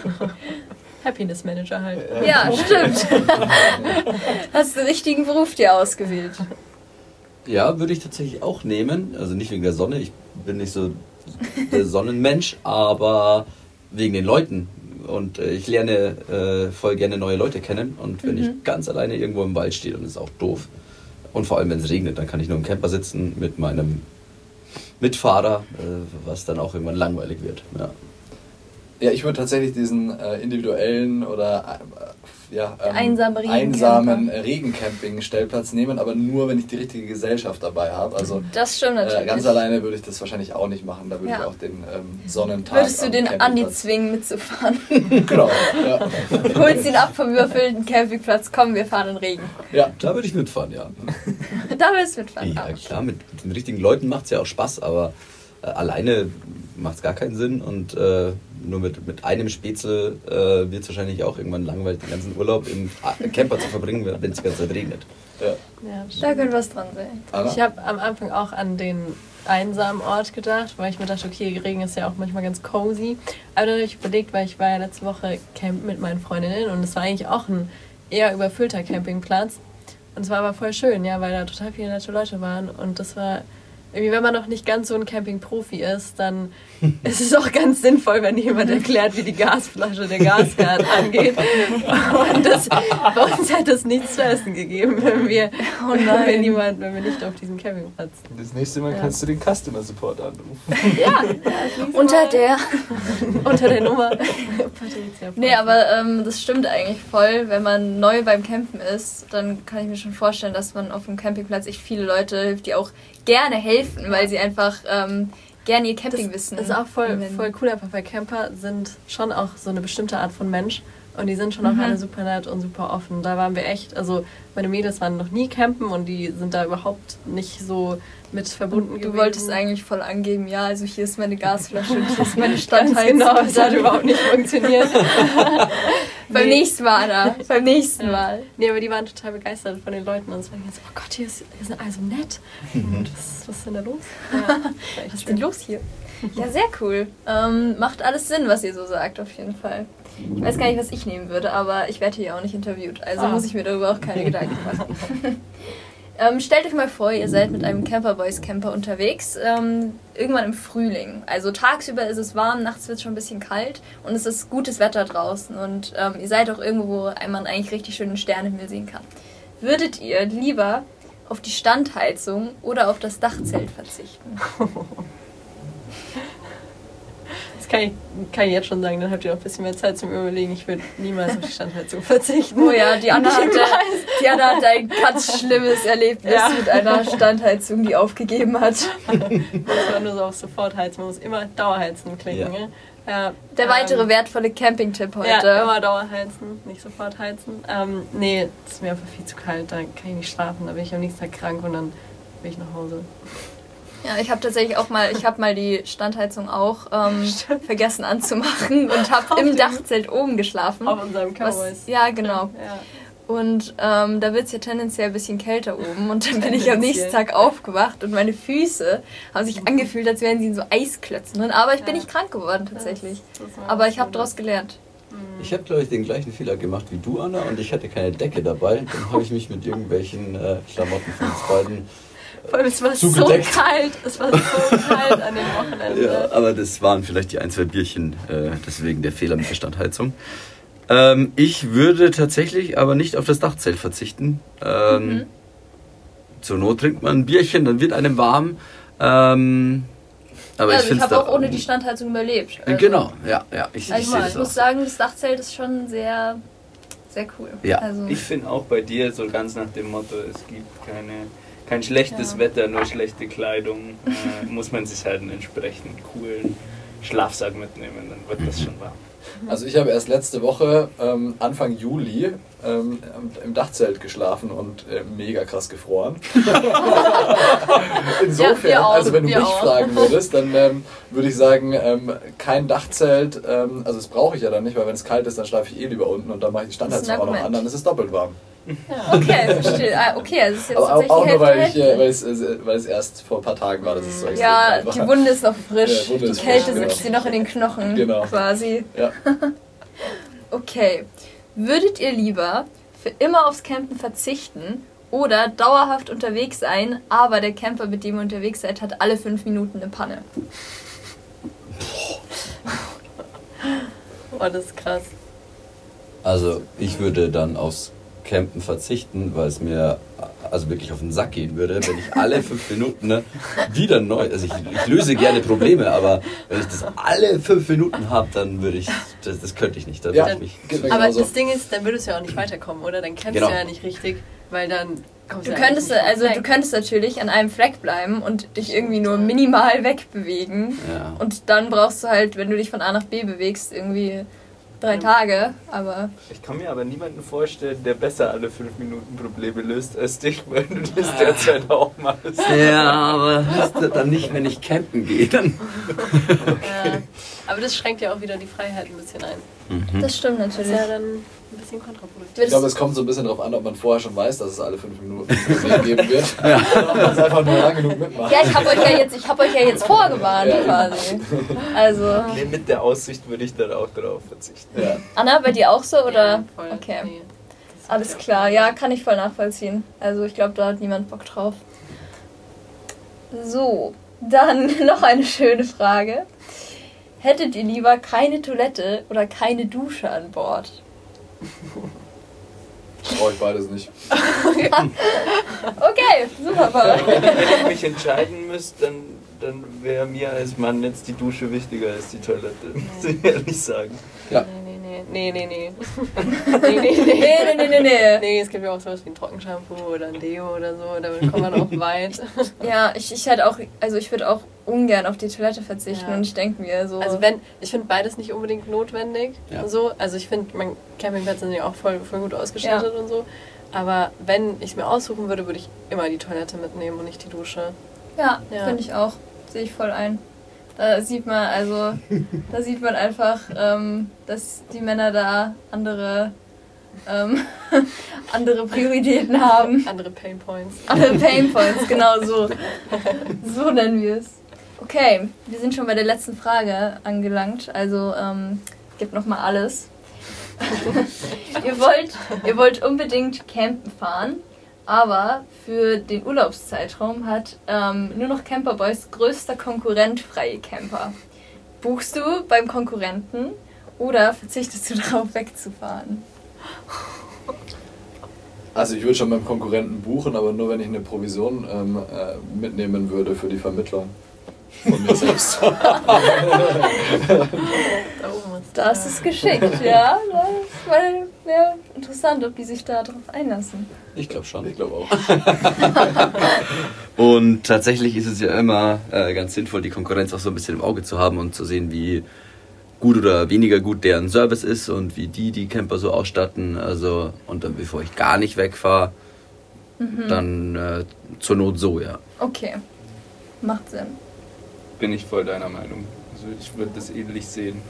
Happiness Manager halt. Ja, stimmt. Hast den richtigen Beruf dir ausgewählt. Ja, würde ich tatsächlich auch nehmen. Also nicht wegen der Sonne, ich bin nicht so der Sonnenmensch, aber wegen den Leuten. Und äh, ich lerne äh, voll gerne neue Leute kennen. Und wenn ich ganz alleine irgendwo im Wald stehe, dann ist es auch doof. Und vor allem, wenn es regnet, dann kann ich nur im Camper sitzen mit meinem Mitfahrer, äh, was dann auch irgendwann langweilig wird. Ja. Ja, ich würde tatsächlich diesen äh, individuellen oder äh, ja, ähm, Einsame Regencamper. einsamen äh, Regencamping-Stellplatz nehmen, aber nur, wenn ich die richtige Gesellschaft dabei habe. Also Das stimmt natürlich. äh, ganz alleine würde ich das wahrscheinlich auch nicht machen. Da würde Ja. ich auch den ähm, Sonnentag. Würdest du den Andi zwingen mitzufahren? Genau, ja. Holst ihn ab vom überfüllten Campingplatz. Komm, wir fahren in Regen. ja. Da würde ich mitfahren, ja. Da willst du mitfahren. Ja, klar, mit, mit den richtigen Leuten macht es ja auch Spaß, aber äh, alleine macht es gar keinen Sinn und äh, nur mit, mit einem Spätzle äh, wird es wahrscheinlich auch irgendwann langweilig, den ganzen Urlaub im Camper zu verbringen, wenn es die ganze Zeit regnet. ja. Ja, Da könnte was dran sein. Anna? Ich habe am Anfang auch an den einsamen Ort gedacht, weil ich mir dachte, okay, Regen ist ja auch manchmal ganz cozy. Aber dann habe ich überlegt, weil ich war ja letzte Woche campen mit meinen Freundinnen und es war eigentlich auch ein eher überfüllter Campingplatz. Und es war aber voll schön, ja, weil da total viele nette Leute waren und das war irgendwie, wenn man noch nicht ganz so ein Camping-Profi ist, dann ist es auch ganz sinnvoll, wenn jemand erklärt, wie die Gasflasche der Gasherd angeht. Und das, bei uns hätte es nichts zu essen gegeben, wenn wir, oh wenn wir, niemand, wenn wir nicht auf diesem Campingplatz. Das nächste Mal ja. kannst du den Customer Support anrufen. Ja, unter der. unter der Nummer. nee, aber ähm, das stimmt eigentlich voll. Wenn man neu beim Campen ist, dann kann ich mir schon vorstellen, dass man auf dem Campingplatz echt viele Leute hilft, die auch gerne helfen, weil sie einfach ähm, gerne ihr Campingwissen. Das ist auch voll, voll cool, einfach weil Camper sind schon auch so eine bestimmte Art von Mensch. Und die sind schon auch mhm. alle super nett und super offen. Da waren wir echt, also meine Mädels waren noch nie campen und die sind da überhaupt nicht so mit verbunden Du gewesen. wolltest eigentlich voll angeben, ja, also hier ist meine Gasflasche und hier ist meine Standheizung. genau, das hat überhaupt nicht funktioniert. Beim nee. nächsten Mal, Anna. Beim nächsten ja. Mal. Nee, aber die waren total begeistert von den Leuten und es war so, oh Gott, hier, ist, hier sind alle so nett. Und was, was ist denn da los? Ja, was ist denn los hier? Ja, sehr cool. Ähm, macht alles Sinn, was ihr so sagt, auf jeden Fall. Ich weiß gar nicht, was ich nehmen würde, aber ich werde hier auch nicht interviewt, also ah. muss ich mir darüber auch keine Gedanken machen. Ähm, stellt euch mal vor, ihr seid mit einem Camperboys Camper unterwegs, ähm, irgendwann im Frühling. Also tagsüber ist es warm, nachts wird es schon ein bisschen kalt und es ist gutes Wetter draußen und ähm, ihr seid auch irgendwo, wo man eigentlich richtig schönen Sternenhimmel sehen kann. Würdet ihr lieber auf die Standheizung oder auf das Dachzelt verzichten? kann ich, kann ich jetzt schon sagen, dann habt ihr auch ein bisschen mehr Zeit zum Überlegen. Ich würde niemals auf die Standheizung verzichten. Oh ja, die Anna, hatte, die Anna hatte ein ganz schlimmes Erlebnis ja. mit einer Standheizung, die aufgegeben hat. Das war nur so auf Sofortheizen. Man muss immer Dauerheizen klicken. Ja. Ne? Ja, Der ähm, weitere wertvolle Camping-Tipp heute. Ja, immer Dauerheizen, nicht sofort heizen. Ähm, nee, es ist mir einfach viel zu kalt, da kann ich nicht schlafen. Da bin ich am nächsten Tag krank und dann bin ich nach Hause. Ja, ich habe tatsächlich auch mal, ich habe mal die Standheizung auch ähm, vergessen anzumachen und habe im Dachzelt oben geschlafen. Auf unserem Cowboys. Ja, genau. Ja. Und ähm, da wird es ja tendenziell ein bisschen kälter oben. Und dann bin ich am nächsten Tag aufgewacht und meine Füße haben sich angefühlt, als wären sie in so Eisklötzen. Aber ich bin nicht krank geworden tatsächlich. Das, das Aber ich habe daraus gelernt. Mhm. Ich habe, glaube ich, den gleichen Fehler gemacht wie du, Anna, und ich hatte keine Decke dabei. Dann habe ich mich mit irgendwelchen äh, Klamotten von uns beiden vor allem, es war zugedeckt. so kalt. Es war so kalt an dem Wochenende. Ja, aber das waren vielleicht die ein, zwei Bierchen, äh, deswegen der Fehler mit der Standheizung. Ähm, ich würde tatsächlich aber nicht auf das Dachzelt verzichten. Ähm, mhm. Zur Not trinkt man ein Bierchen, dann wird einem warm. Ähm, aber also ich, ich habe auch ohne die Standheizung überlebt. Also genau, ja, ja. Ich, also ich, ich muss sagen, das Dachzelt ist schon sehr, sehr cool. Ja. Also ich finde auch bei dir so ganz nach dem Motto, es gibt keine kein schlechtes ja. Wetter, nur schlechte Kleidung, äh, muss man sich halt einen entsprechend coolen Schlafsack mitnehmen, dann wird das schon warm. Also ich habe erst letzte Woche, ähm, Anfang Juli, ähm, im Dachzelt geschlafen und äh, mega krass gefroren. Insofern, ja, also wenn du mich auch. fragen würdest, dann ähm, würde ich sagen, ähm, kein Dachzelt, ähm, also das brauche ich ja dann nicht, weil wenn es kalt ist, dann schlafe ich eh lieber unten und dann mache ich die Standheizung auch noch an, dann ist es doppelt warm. Ja. Okay, verstehe. Ah, okay, also ist jetzt Aber auch, auch nur, weil, ich, äh, weil, es, äh, weil es erst vor ein paar Tagen war, dass es so extrem Ja, die Wunde ist noch frisch. Ja, die, Kälte frisch, sitzt genau. noch in den Knochen genau. quasi. Ja. okay. Würdet ihr lieber für immer aufs Campen verzichten oder dauerhaft unterwegs sein, aber der Camper, mit dem ihr unterwegs seid, hat alle fünf Minuten eine Panne? Boah, das ist krass. Also ich würde dann aufs Campen verzichten, weil es mir also wirklich auf den Sack gehen würde, wenn ich alle fünf Minuten ne, wieder neu, also ich, ich, löse gerne Probleme, aber wenn ich das alle fünf Minuten habe, dann würde ich, das, das, könnte ich nicht. Dann ja, ich mich aber das Ding ist, dann würdest du ja auch nicht weiterkommen, oder? Dann kennst genau. du ja nicht richtig, weil dann du könntest also du könntest natürlich an einem Fleck bleiben und dich irgendwie nur minimal wegbewegen ja. und dann brauchst du halt wenn du dich von A nach B bewegst irgendwie drei Tage, aber. Ich kann mir aber niemanden vorstellen, der besser alle fünf Minuten Probleme löst als dich, weil du das derzeit auch machst. Ja, aber dann nicht, wenn ich campen gehe. Dann. Okay. Ja, aber das schränkt ja auch wieder die Freiheit ein bisschen ein. Mhm. Das stimmt natürlich. Das ist ja dann ein bisschen kontraproduktiv. Ich glaube, es kommt so ein bisschen darauf an, ob man vorher schon weiß, dass es alle fünf Minuten geben wird. ja. Oder ob man es einfach nur lang genug mitmacht. Ja, ich habe euch, ja jetzt, hab euch ja jetzt vorgewarnt ja. quasi. Also. Nee, mit der Aussicht würde ich dann auch darauf verzichten. Ja. Anna, bei dir auch so? Oder? Ja, voll. Okay. Nee, Alles klar, ja, kann ich voll nachvollziehen. Also ich glaube, da hat niemand Bock drauf. So, dann noch eine schöne Frage. Hättet ihr lieber keine Toilette oder keine Dusche an Bord? Brauche ich beides nicht. Okay, super. Paul. Wenn ich mich entscheiden müsste, dann, dann wäre mir als Mann jetzt die Dusche wichtiger als die Toilette, muss ich ehrlich sagen. Ja. Nee, nee, nee, nee, nee. nee, nee, nee. Nee, nee, nee, nee, es gibt ja auch sowas wie ein Trockenshampoo oder ein Deo oder so, damit kommt man auch weit. Ja, ich, ich hätte auch, also ich würde auch ungern auf die Toilette verzichten Ja. und ich denke mir so. Also wenn, ich finde beides nicht unbedingt notwendig. Ja. So. Also ich finde, mein Campingplätze sind ja auch voll, voll gut ausgestattet und so. Aber wenn ich es mir aussuchen würde, würde ich immer die Toilette mitnehmen und nicht die Dusche. Ja, Ja. finde ich auch. Sehe ich voll ein. Da sieht man, also, da sieht man einfach, ähm, dass die Männer da andere, ähm, andere Prioritäten haben. Andere Pain Points. Andere Pain Points, genau so. So nennen wir es. Okay, wir sind schon bei der letzten Frage angelangt. Also, ähm, gibt noch mal alles. ihr, wollt, ihr wollt unbedingt campen fahren, aber für den Urlaubszeitraum hat ähm, nur noch Camper Boys größter Konkurrent freie Camper. Buchst du beim Konkurrenten oder verzichtest du darauf wegzufahren? Also ich würde schon beim Konkurrenten buchen, aber nur wenn ich eine Provision ähm, äh, mitnehmen würde für die Vermittlung von mir selbst. Da oben ist Das ist geschickt, ja. Das wäre interessant, ob die sich da drauf einlassen. Ich glaube schon. ich glaube auch. Und tatsächlich ist es ja immer äh, ganz sinnvoll, die Konkurrenz auch so ein bisschen im Auge zu haben und zu sehen, wie gut oder weniger gut deren Service ist und wie die die Camper so ausstatten. Also, und dann bevor ich gar nicht wegfahre, dann äh, zur Not so, ja. Okay, macht Sinn. Bin ich voll deiner Meinung. Also ich würde das ähnlich sehen.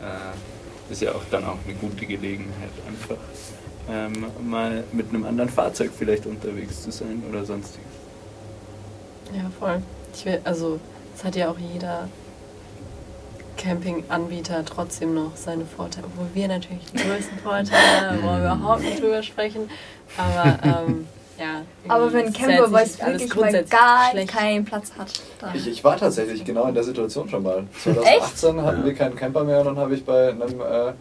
Äh, ist ja auch dann auch eine gute Gelegenheit, einfach ähm, mal mit einem anderen Fahrzeug vielleicht unterwegs zu sein oder sonstiges. Ja, voll. Ich will, also, es hat ja auch jeder Campinganbieter trotzdem noch seine Vorteile, obwohl wir natürlich die größten Vorteile haben, wollen wir überhaupt nicht drüber sprechen. Aber ähm, ja. Aber ist ja Camper nicht alles wirklich mal gar schlecht. keinen Platz hat, dann. Ich, ich war tatsächlich genau in der Situation schon mal. 2018 hatten wir keinen Camper mehr und dann habe ich bei einem äh,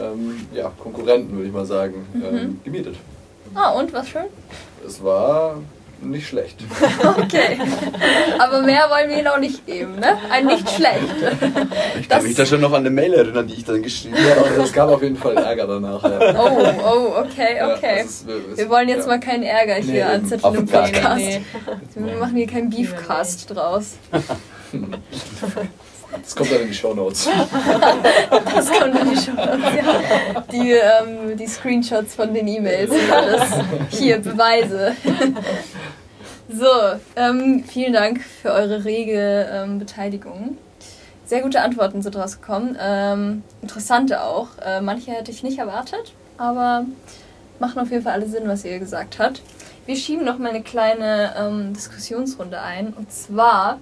ähm, ja, Konkurrenten, würde ich mal sagen, ähm, gemietet. Ah, und was schön? Es war nicht schlecht. Okay. Aber mehr wollen wir ihnen auch nicht geben, ne? Ein nicht schlecht. Ich kann mich da schon noch an eine Mail erinnern, die ich dann geschrieben habe. Ja, und es gab auf jeden Fall Ärger danach. Ja. Oh, oh, okay, Ja, okay. das ist- ist- Wir wollen jetzt ja. mal keinen Ärger hier Nee, anzetteln auf im gar Podcast. Nee, Wir machen hier keinen Beefcast draus. Das kommt dann in die Shownotes. Das kommt in die Show. Ja. Die, ähm, die Screenshots von den E-Mails und alles. Hier, Beweise. So, ähm, vielen Dank für eure rege ähm, Beteiligung. Sehr gute Antworten sind rausgekommen. Ähm, interessante auch. Äh, manche hätte ich nicht erwartet, aber machen auf jeden Fall alle Sinn, was ihr gesagt habt. Wir schieben noch mal eine kleine ähm, Diskussionsrunde ein. Und zwar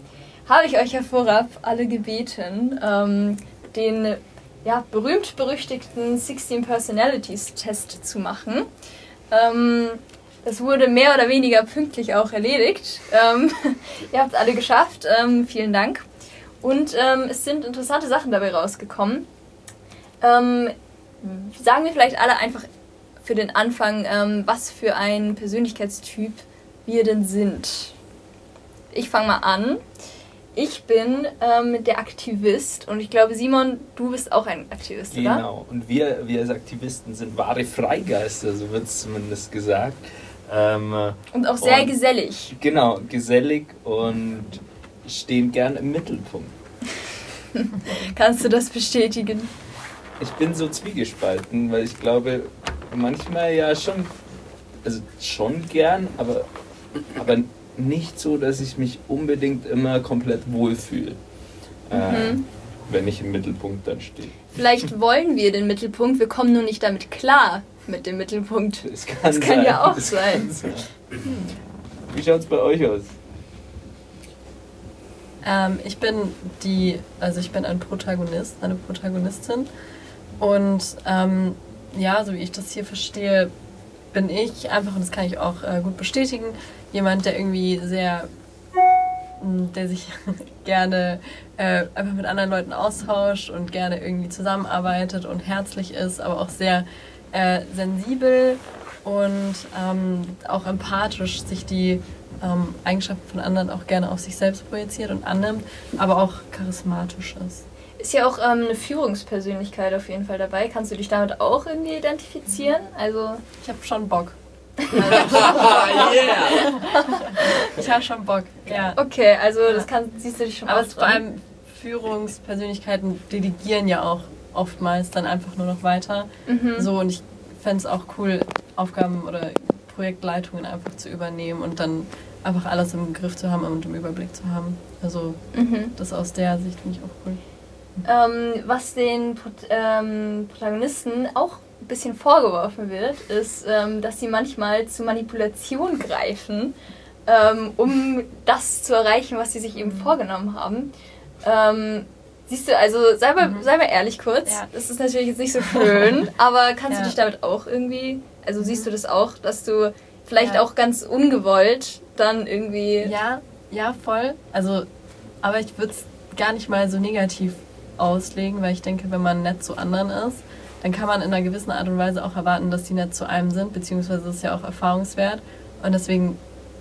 habe ich euch ja vorab alle gebeten, ähm, den ja, berühmt-berüchtigten 16 Personalities Test zu machen. Ähm, das wurde mehr oder weniger pünktlich auch erledigt. Ähm, ihr habt es alle geschafft. Ähm, vielen Dank. Und ähm, es sind interessante Sachen dabei rausgekommen. Ähm, sagen wir vielleicht alle einfach für den Anfang, was für ein Persönlichkeitstyp wir denn sind. Ich fange mal an. Ich bin ähm, der Aktivist und ich glaube, Simon, du bist auch ein Aktivist, oder? Genau. Und wir, wir als Aktivisten sind wahre Freigeister, so wird es zumindest gesagt. Ähm, Und auch sehr Und- gesellig. genau, gesellig und stehen gern im Mittelpunkt. Kannst du das bestätigen? Ich bin so zwiegespalten, weil ich glaube, manchmal ja schon, also schon gern, aber, aber nicht so, dass ich mich unbedingt immer komplett wohlfühle, äh, Mhm. wenn ich im Mittelpunkt dann stehe. Vielleicht wollen wir den Mittelpunkt, wir kommen nur nicht damit klar mit dem Mittelpunkt. Das kann, Das kann ja auch Das sein. sein. Wie schaut es bei euch aus? Ähm, ich bin die, also ich bin ein Protagonist, eine Protagonistin. Und ähm, ja, so wie ich das hier verstehe, bin ich einfach, und das kann ich auch äh, gut bestätigen, jemand, der irgendwie sehr der sich gerne äh, einfach mit anderen Leuten austauscht und gerne irgendwie zusammenarbeitet und herzlich ist, aber auch sehr äh, sensibel und ähm, auch empathisch sich die ähm, Eigenschaften von anderen auch gerne auf sich selbst projiziert und annimmt, aber auch charismatisch ist. Ist ja auch ähm, eine Führungspersönlichkeit auf jeden Fall dabei. Kannst du dich damit auch irgendwie identifizieren? Also ich habe schon Bock. Yeah. Ich habe schon Bock, ja. Okay, also das kann, siehst du dich schon Aber vor allem Führungspersönlichkeiten delegieren ja auch oftmals dann einfach nur noch weiter. Mhm. So und ich fände es auch cool, Aufgaben oder Projektleitungen einfach zu übernehmen und dann einfach alles im Griff zu haben und im Überblick zu haben. Also mhm. das aus der Sicht finde ich auch cool. Ähm, was den ähm, Protagonisten auch ein bisschen vorgeworfen wird, ist, ähm, dass sie manchmal zu Manipulation greifen, ähm, um das zu erreichen, was sie sich eben vorgenommen haben. Ähm, siehst du, also sei mal, mhm. sei mal ehrlich kurz, ja. das ist natürlich jetzt nicht so schön, aber kannst ja. du dich damit auch irgendwie, also siehst du das auch, dass du vielleicht ja. auch ganz ungewollt dann irgendwie... Ja, ja, voll. Also, aber ich würde es gar nicht mal so negativ auslegen, weil ich denke, wenn man nett zu anderen ist, dann kann man in einer gewissen Art und Weise auch erwarten, dass die nett zu einem sind, beziehungsweise das ist ja auch erfahrungswert. Und deswegen,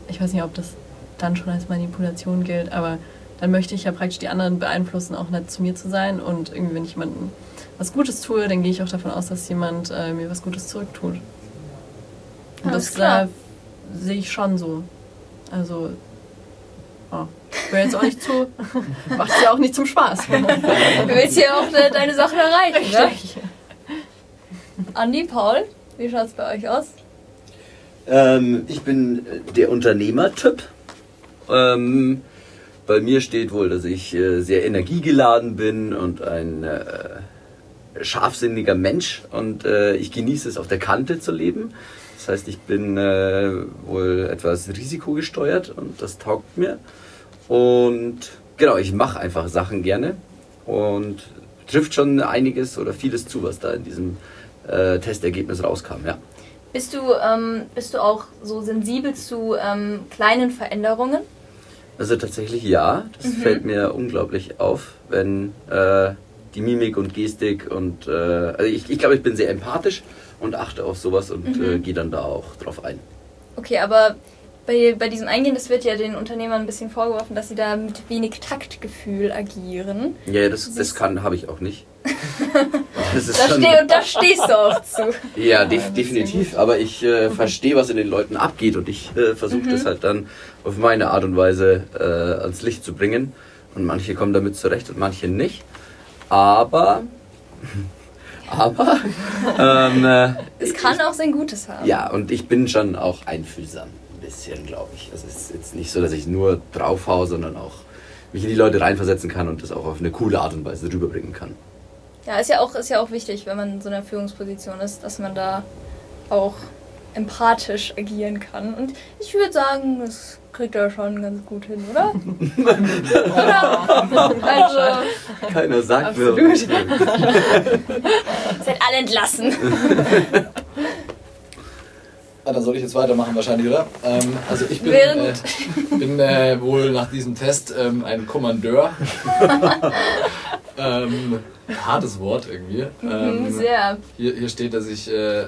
ich weiß nicht, ob das dann schon als Manipulation gilt, aber dann möchte ich ja praktisch die anderen beeinflussen, auch nett zu mir zu sein. Und irgendwie, wenn ich jemandem was Gutes tue, dann gehe ich auch davon aus, dass jemand äh, mir was Gutes zurücktut. Und Alles das äh, sehe ich schon so. Also, oh. Ich will jetzt auch nicht zu. Macht ja auch nicht zum Spaß. Du willst ja auch de deine Sachen erreichen, ne? Andi, Paul, wie schaut es bei euch aus? Ähm, ich bin der Unternehmertyp. Ähm, bei mir steht wohl, dass ich äh, sehr energiegeladen bin und ein äh, scharfsinniger Mensch und äh, ich genieße es auf der Kante zu leben. Das heißt, ich bin äh, wohl etwas risikogesteuert und das taugt mir. Und genau, ich mache einfach Sachen gerne und trifft schon einiges oder vieles zu, was da in diesem äh, Testergebnis rauskam, ja. Bist du, ähm, bist du auch so sensibel zu ähm, kleinen Veränderungen? Also tatsächlich ja. Das mhm. fällt mir unglaublich auf, wenn äh, die Mimik und Gestik und äh, also ich, ich glaube, ich bin sehr empathisch und achte auf sowas und mhm. äh, gehe dann da auch drauf ein. Okay, aber bei, bei diesem Eingehen, das wird ja den Unternehmern ein bisschen vorgeworfen, dass sie da mit wenig Taktgefühl agieren. Ja, das, das kann, habe ich auch nicht. das da, steh, und da stehst du auch zu. Ja, def definitiv. Aber ich äh, verstehe, was in den Leuten abgeht und ich äh, versuche mhm. das halt dann auf meine Art und Weise äh, ans Licht zu bringen. Und manche kommen damit zurecht und manche nicht. Aber aber ähm, äh, es kann auch sein Gutes haben. Ja, und ich bin schon auch einfühlsam bisschen, glaube ich. Also es ist jetzt nicht so, dass ich nur draufhau, sondern auch mich in die Leute reinversetzen kann und das auch auf eine coole Art und Weise rüberbringen kann. Ja, ist ja auch, ist ja auch wichtig, wenn man in so einer Führungsposition ist, dass man da auch empathisch agieren kann. Und ich würde sagen, das kriegt er schon ganz gut hin, oder? oder? Also, Keiner sagt absolut. mir. Seid alle entlassen. Ah, dann soll ich jetzt weitermachen wahrscheinlich, oder? Ähm, also ich bin, äh, bin äh, wohl nach diesem Test ähm, ein Kommandeur. ähm, hartes Wort irgendwie. Mhm, ähm, sehr. Hier, hier steht, dass ich äh,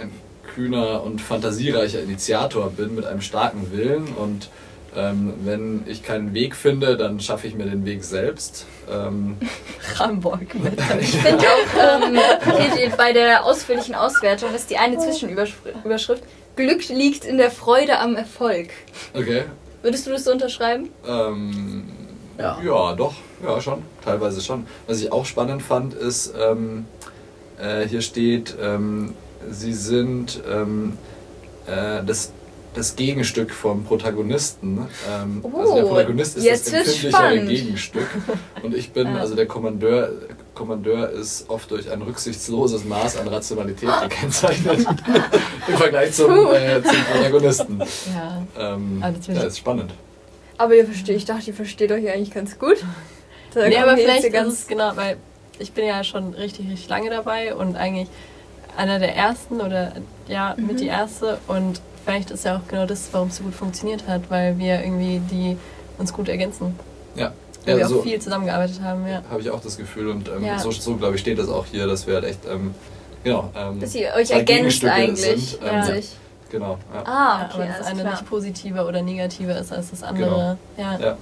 ein kühner und fantasiereicher Initiator bin mit einem starken Willen und ähm, wenn ich keinen Weg finde, dann schaffe ich mir den Weg selbst. Ähm, Ramborg. ich finde auch, ähm, bei der ausführlichen Auswertung ist die eine Zwischenüberschrift, Glück liegt in der Freude am Erfolg. Okay. Würdest du das so unterschreiben? Ähm, ja. ja, doch. Ja, schon. Teilweise schon. Was ich auch spannend fand, ist, ähm, äh, hier steht, ähm, sie sind ähm, äh, das das Gegenstück vom Protagonisten. Ähm, oh, also der Protagonist ist das empfindlichere Gegenstück. Und ich bin, also der Kommandeur, Kommandeur ist oft durch ein rücksichtsloses Maß an Rationalität gekennzeichnet im Vergleich zum, äh, zum Protagonisten. Ja, ähm, ja, ist spannend. Aber ihr versteht, ich dachte, ihr versteht euch eigentlich ganz gut. Da nee, aber vielleicht ganz ist es genau, weil ich bin ja schon richtig, richtig lange dabei und eigentlich einer der ersten oder ja, mit die mhm. erste und vielleicht ist ja auch genau das, warum es so gut funktioniert hat, weil wir irgendwie die uns gut ergänzen. Ja. Weil ja, wir so auch viel zusammengearbeitet haben, ja. habe ich auch das Gefühl und ähm, Ja. so, so glaube ich steht das auch hier, dass wir halt echt, ähm, genau. Ähm, Dass ihr euch zwei ergänzt eigentlich. sind, in ähm, sich. Genau. Ja. Ah, ja, okay, aber das eine klar. nicht positiver oder negativer ist als das andere. Ja. Ja.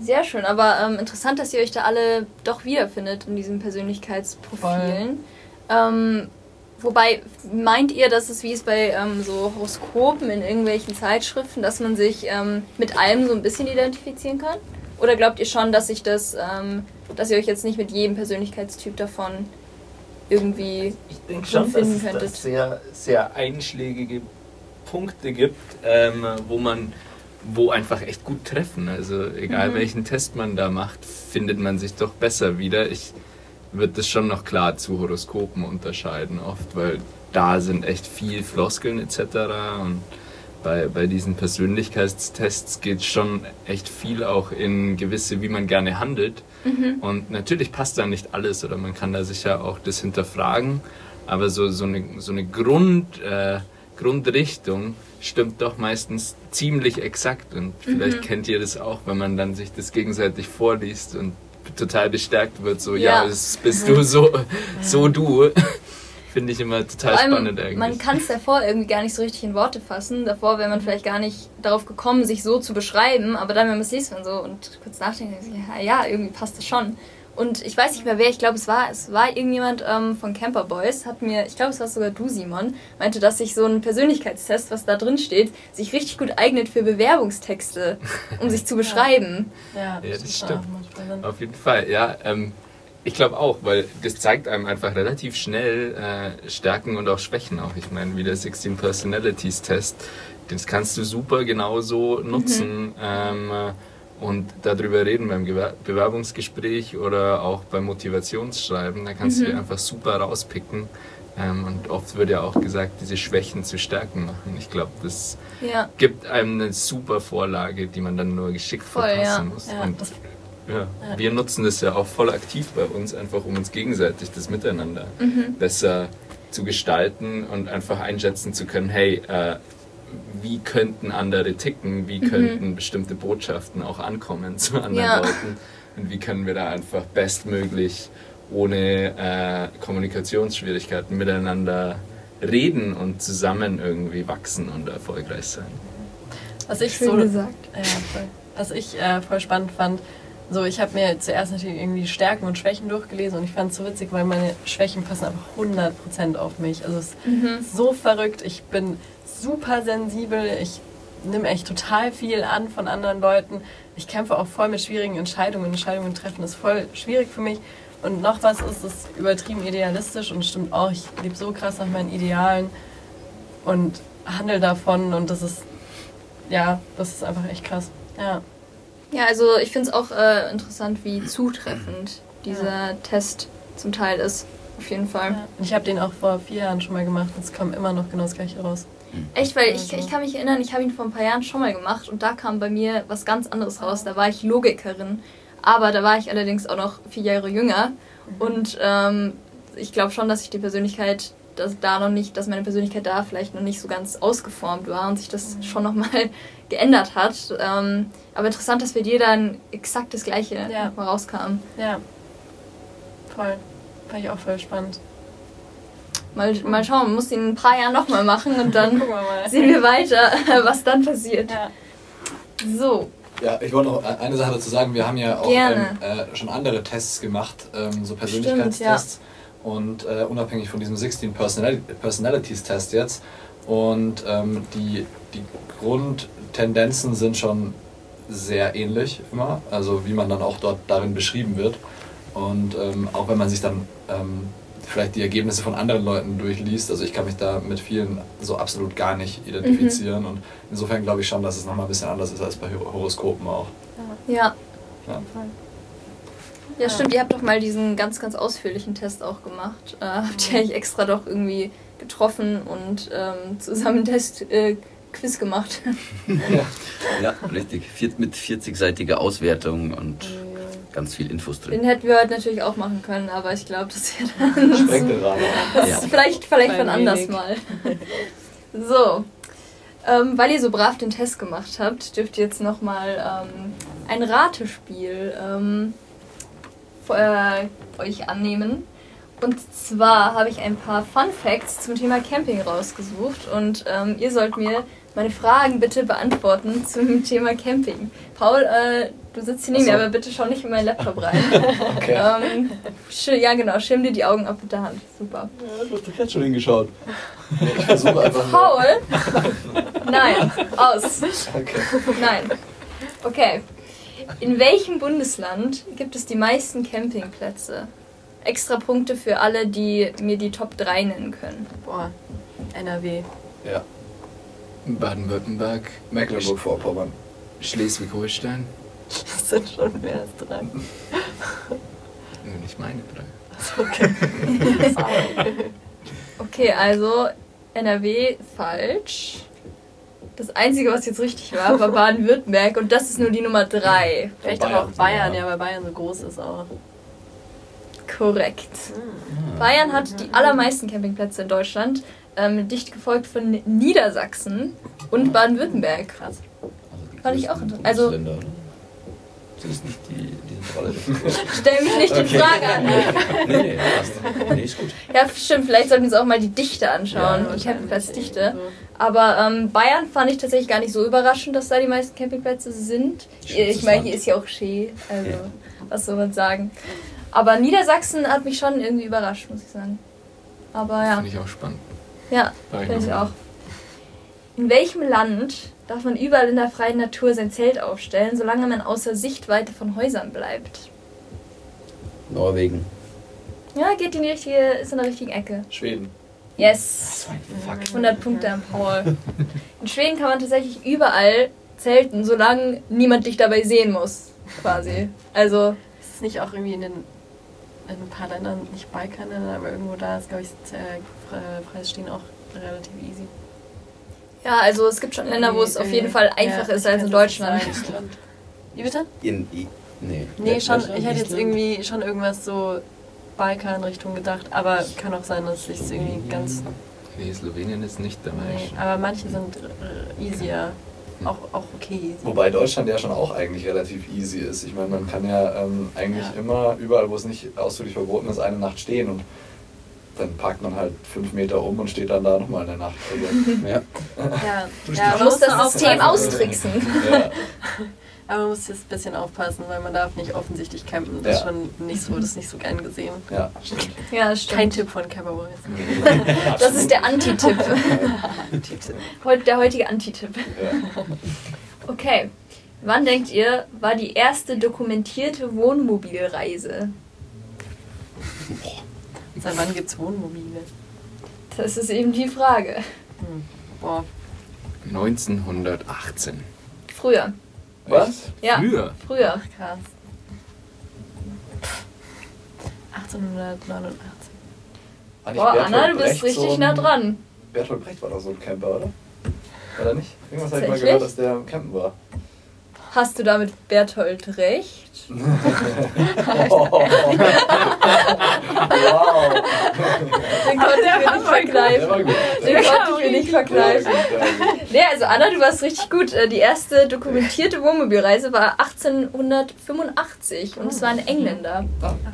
Sehr schön, aber ähm, interessant, dass ihr euch da alle doch wiederfindet in diesen Persönlichkeitsprofilen. Ähm, wobei, meint ihr, dass es wie es bei ähm, so Horoskopen in irgendwelchen Zeitschriften, dass man sich ähm, mit allem so ein bisschen identifizieren kann? Oder glaubt ihr schon, dass sich das, ähm, dass ihr euch jetzt nicht mit jedem Persönlichkeitstyp davon irgendwie Ich denke schon, dass es sehr, sehr einschlägige Punkte gibt, ähm, wo man wo einfach echt gut treffen. Also egal Mhm. welchen Test man da macht, findet man sich doch besser wieder. Ich würde das schon noch klar zu Horoskopen unterscheiden oft, weil da sind echt viel Floskeln etc. Und bei, bei diesen Persönlichkeitstests geht schon echt viel auch in gewisse, wie man gerne handelt. Und natürlich passt da nicht alles oder man kann da sicher auch das hinterfragen, aber so, so eine, so eine Grund, äh, Grundrichtung stimmt doch meistens ziemlich exakt und vielleicht kennt ihr das auch, wenn man dann sich das gegenseitig vorliest und total bestärkt wird, so ja, Ja. das bist du so, so du. Finde ich immer total allem, spannend eigentlich. man kann es davor irgendwie gar nicht so richtig in Worte fassen. Davor wäre man vielleicht gar nicht darauf gekommen, sich so zu beschreiben. Aber dann, wenn man es liest und so und kurz nachdenkt, man ja, ja, irgendwie passt das schon. Und ich weiß nicht mehr wer, ich glaube, es war, es war irgendjemand ähm, von Camper Boys, hat mir, ich glaube, es war sogar du, Simon, meinte, dass sich so ein Persönlichkeitstest, was da drin steht, sich richtig gut eignet für Bewerbungstexte, um sich zu beschreiben. Ja, Ja, das macht stimmt. auch manchmal Sinn. Auf jeden Fall, ja. Ähm, ich glaube auch, weil das zeigt einem einfach relativ schnell äh, Stärken und auch Schwächen auch. Ich meine, wie der 16 Personalities Test, das kannst du super genauso nutzen ähm, äh, und darüber reden beim Bewerbungsgespräch oder auch beim Motivationsschreiben. Da kannst du dir einfach super rauspicken. Ähm, und oft wird ja auch gesagt, diese Schwächen zu Stärken machen. Ich glaube, das Ja, gibt einem eine super Vorlage, die man dann nur geschickt Voll, verpassen ja. muss. Ja, und wir nutzen das ja auch voll aktiv bei uns, einfach um uns gegenseitig das Miteinander Mhm. besser zu gestalten und einfach einschätzen zu können, hey, äh, wie könnten andere ticken, wie könnten bestimmte Botschaften auch ankommen zu anderen Mhm. Ja. Leuten und wie können wir da einfach bestmöglich ohne äh, Kommunikationsschwierigkeiten miteinander reden und zusammen irgendwie wachsen und erfolgreich sein. was ich schön so, gesagt. Ja, voll. Was ich äh, voll spannend fand, so ich habe mir zuerst natürlich irgendwie Stärken und Schwächen durchgelesen und ich fand es so witzig, weil meine Schwächen passen einfach 100% auf mich. Also es ist so verrückt. Ich bin super sensibel. Ich nehme echt total viel an von anderen Leuten. Ich kämpfe auch voll mit schwierigen Entscheidungen. Entscheidungen treffen ist voll schwierig für mich. Und noch was ist es übertrieben idealistisch und stimmt auch. Ich lebe so krass nach meinen Idealen und handle davon und das ist ja, das ist einfach echt krass. Ja. Ja, also ich finde es auch äh, interessant, wie zutreffend dieser Test zum Teil ist. Auf jeden Fall. ja. Ich habe den auch vor vier Jahren schon mal gemacht und es kam immer noch genau das gleiche raus. Echt, weil ich, Also. ich kann mich erinnern, ich habe ihn vor ein paar Jahren schon mal gemacht und da kam bei mir was ganz anderes raus. Da war ich Logikerin, aber da war ich allerdings auch noch vier Jahre jünger und ähm, ich glaube schon, dass ich die Persönlichkeit, dass da noch nicht, dass meine Persönlichkeit da vielleicht noch nicht so ganz ausgeformt war und sich das schon noch mal geändert hat. Ähm, aber interessant, dass bei dir dann exakt das Gleiche Ja. rauskam. Ja. Voll. Fand ich auch voll spannend. Mal, mal schauen, man muss ihn in ein paar Jahren nochmal machen und dann Gucken wir mal. sehen wir weiter, was dann passiert. Ja. So, Ja, ich wollte noch eine Sache dazu sagen. Wir haben ja auch ähm, äh, schon andere Tests gemacht, ähm, so Persönlichkeitstests. Und äh, unabhängig von diesem 16 Personali Personalities Test jetzt. Und ähm, die, die Grundtendenzen sind schon sehr ähnlich immer. Also wie man dann auch dort darin beschrieben wird. Und ähm, auch wenn man sich dann ähm, vielleicht die Ergebnisse von anderen Leuten durchliest, also ich kann mich da mit vielen so absolut gar nicht identifizieren. Und insofern glaube ich schon, dass es nochmal ein bisschen anders ist als bei Hor- Horoskopen auch. ja. Ja. Ja, stimmt, ihr habt doch mal diesen ganz, ganz ausführlichen Test auch gemacht. Äh, habt ihr euch extra doch irgendwie getroffen und ähm, zusammen einen Test äh, Quiz gemacht. Ja, richtig. Vier, mit 40-seitiger Auswertung und ganz viel Infos drin. Den hätten wir heute natürlich auch machen können, aber ich glaube, das wäre dann Sprengt den Rahmen. das Ja. ist vielleicht, vielleicht von anders mal. So. Ähm, weil ihr so brav den Test gemacht habt, dürft ihr jetzt nochmal ähm, ein Ratespiel ähm, äh, euch annehmen. Und zwar habe ich ein paar Fun Facts zum Thema Camping rausgesucht und ähm, ihr sollt mir meine Fragen bitte beantworten zum Thema Camping. Paul, äh, du sitzt hier neben mir, aber bitte schau nicht in meinen Laptop rein. okay. Ähm, ja, genau, schirm dir die Augen ab mit der Hand. Super. Ja, du hast doch jetzt schon hingeschaut. Ich versuche einfach. Paul? Nein, aus. Okay. Nein. Okay. In welchem Bundesland gibt es die meisten Campingplätze? Extra Punkte für alle, die mir die Top 3 nennen können. Boah, NRW. Ja. Baden-Württemberg, Mecklenburg-Vorpommern, Schleswig-Holstein. Das sind schon mehr als drei. Nicht meine drei. Okay. okay, also NRW falsch. Das Einzige, was jetzt richtig war, war Baden-Württemberg und das ist nur die Nummer 3. Vielleicht aber auch Bayern, ja, weil Bayern so groß ist auch. Korrekt. Mhm. Bayern hat die allermeisten Campingplätze in Deutschland ähm, dicht gefolgt von Niedersachsen und Baden-Württemberg. Krass. Also Fand ich auch interessant. Also, Ist nicht die, die alle. Stell mich nicht okay. die Frage an. nee, nee, passt. Nee, ist gut. Ja, stimmt. Vielleicht sollten wir uns auch mal die Dichte anschauen. Ja, die Campingplatzdichte. Aber ähm, Bayern fand ich tatsächlich gar nicht so überraschend, dass da die meisten Campingplätze sind. Ich meine, hier ist ja auch Schee. Also, ja. was soll man sagen? Aber Niedersachsen hat mich schon irgendwie überrascht, muss ich sagen. Aber ja. Finde ich auch spannend. Ja, finde ich auch. In welchem Land darf man überall in der freien Natur sein Zelt aufstellen, solange man außer Sichtweite von Häusern bleibt? Norwegen. Ja, geht in die richtige, ist in der richtigen Ecke. Schweden. Yes. 100 Punkte am Paul. In Schweden kann man tatsächlich überall zelten, solange niemand dich dabei sehen muss, quasi. Also. Ist es nicht auch irgendwie in den in ein paar Ländern, nicht Balkanländern, aber irgendwo da ist, glaube ich, äh, Preis stehen auch relativ easy. Ja, also es gibt schon Länder, wo es auf jeden Fall einfacher ja, ist als in Deutschland. Wie bitte? In, I nee. Nee, schon, ich hätte jetzt irgendwie schon irgendwas so Balkan-Richtung gedacht, aber kann auch sein, dass ich es irgendwie ganz. Nee, Slowenien ist nicht dabei. Nee, aber manche sind easier auch, auch okay. Wobei Deutschland ja schon auch eigentlich relativ easy ist. Ich meine, man kann ja ähm, eigentlich ja. immer überall, wo es nicht ausdrücklich verboten ist, eine Nacht stehen und dann parkt man halt fünf Meter um und steht dann da nochmal eine Nacht. Also, ja. ja. ja man muss das System austricksen. Ja. Aber man muss jetzt ein bisschen aufpassen, weil man darf nicht offensichtlich campen. Das ja. ist schon nicht so, das ist nicht so gern gesehen. Ja, stimmt. Ja, stimmt. Kein Tipp von Camperboys. das ist der Anti-Tipp. der heutige Anti-Tipp. Ja. Okay. Wann denkt ihr, war die erste dokumentierte Wohnmobilreise? Seit wann gibt es Wohnmobile? Das ist eben die Frage. Hm. Boah. 1918. Früher. Was? Ja. Früher? Früher. Ach, krass. 1889. Boah, Anna, du bist richtig so nah dran. Bertolt Brecht war doch so ein Camper, oder? War er nicht? Irgendwas habe ich mal gehört, dass der am Campen war. Hast du damit Berthold recht? wow. Den konnte ich mir nicht verkneifen. Den konnte ich mir nicht verkneifen. Nee, also Anna, du warst richtig gut. Äh, die erste dokumentierte Wohnmobilreise war 1885 und es war ein Engländer,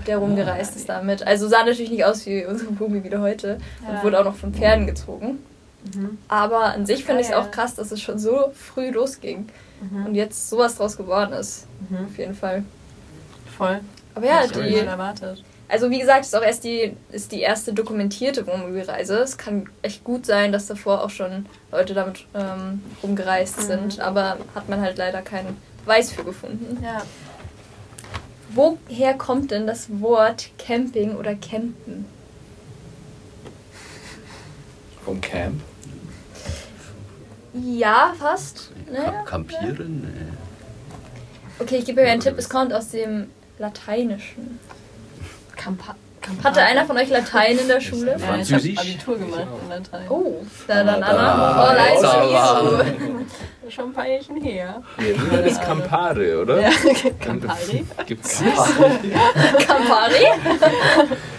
der rumgereist ist damit. Also sah natürlich nicht aus wie unsere Wohnmobile heute und wurde auch noch von Pferden gezogen. Mhm. Aber an sich finde ich es auch krass, dass es schon so früh losging mhm. und jetzt sowas draus geworden ist. Mhm. Auf jeden Fall. Voll. Aber ja, die. Erwartet. Also wie gesagt, ist auch erst die, ist die erste dokumentierte Wohnmobilreise. Es kann echt gut sein, dass davor auch schon Leute damit ähm, rumgereist mhm. sind, aber hat man halt leider keinen Beweis für gefunden. Ja. Woher kommt denn das Wort Camping oder Campen? Vom Camp? Ja, fast. Naja, Kampieren? Nee. Okay, ich gebe euch einen Tipp, es kommt aus dem Lateinischen. Kampa hatte einer von euch Latein in der Schule? Ja? Ich habe Abitur gemacht in Latein. Oh, na dann Anna. Oh, leid Schon ein paar Jährchen her. Ja, das ist Campari, oder? Ja, Campari. Gibt's Campari?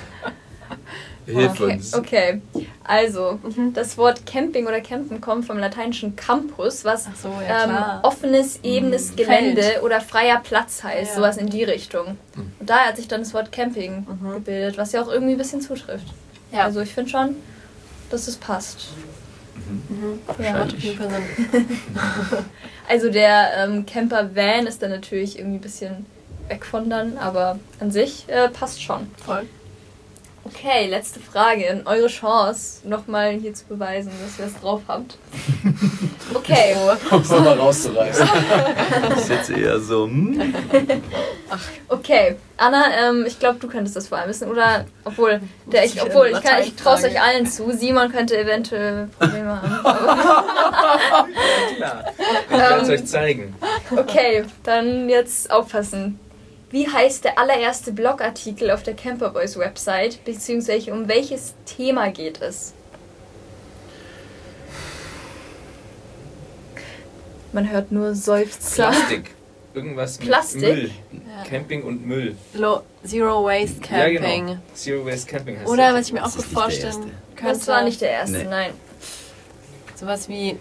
Hilf uns. Okay. Also, das Wort Camping oder Campen kommt vom lateinischen Campus, was so, ja, ähm, offenes, ebenes Gelände Feld. oder freier Platz heißt, Ja. sowas in die Richtung. Und daher hat sich dann das Wort Camping gebildet, was ja auch irgendwie ein bisschen zutrifft. Ja. Also ich finde schon, dass es passt. Ja. Jeden Fall Sinn. Also der ähm, Camper-Van ist dann natürlich irgendwie ein bisschen weg von dann, aber an sich äh, passt schon. Voll. Okay, letzte Frage. Eure Chance, nochmal hier zu beweisen, dass ihr es drauf habt. Okay. Um es nochmal rauszureißen. Das ist jetzt eher so, hm? Okay, Anna, ähm, ich glaube, du könntest das vor allem wissen, oder? Obwohl, der, ich, obwohl ich, kann- ich traue es euch allen zu. Simon könnte eventuell Probleme haben. Klar. Ich kann es euch zeigen. Okay, dann jetzt aufpassen. Wie heißt der allererste Blogartikel auf der Camperboys Website, beziehungsweise um welches Thema geht es? Man hört nur Seufzer. Plastik. Irgendwas mit Plastik? Müll. Ja. Camping und Müll. Low, Zero Waste Ja, Camping. genau. Zero Waste Camping heißt Oder das. was ich mir auch gut vorstellen könnte. Das war nicht der erste, Nee. nein. Sowas wie.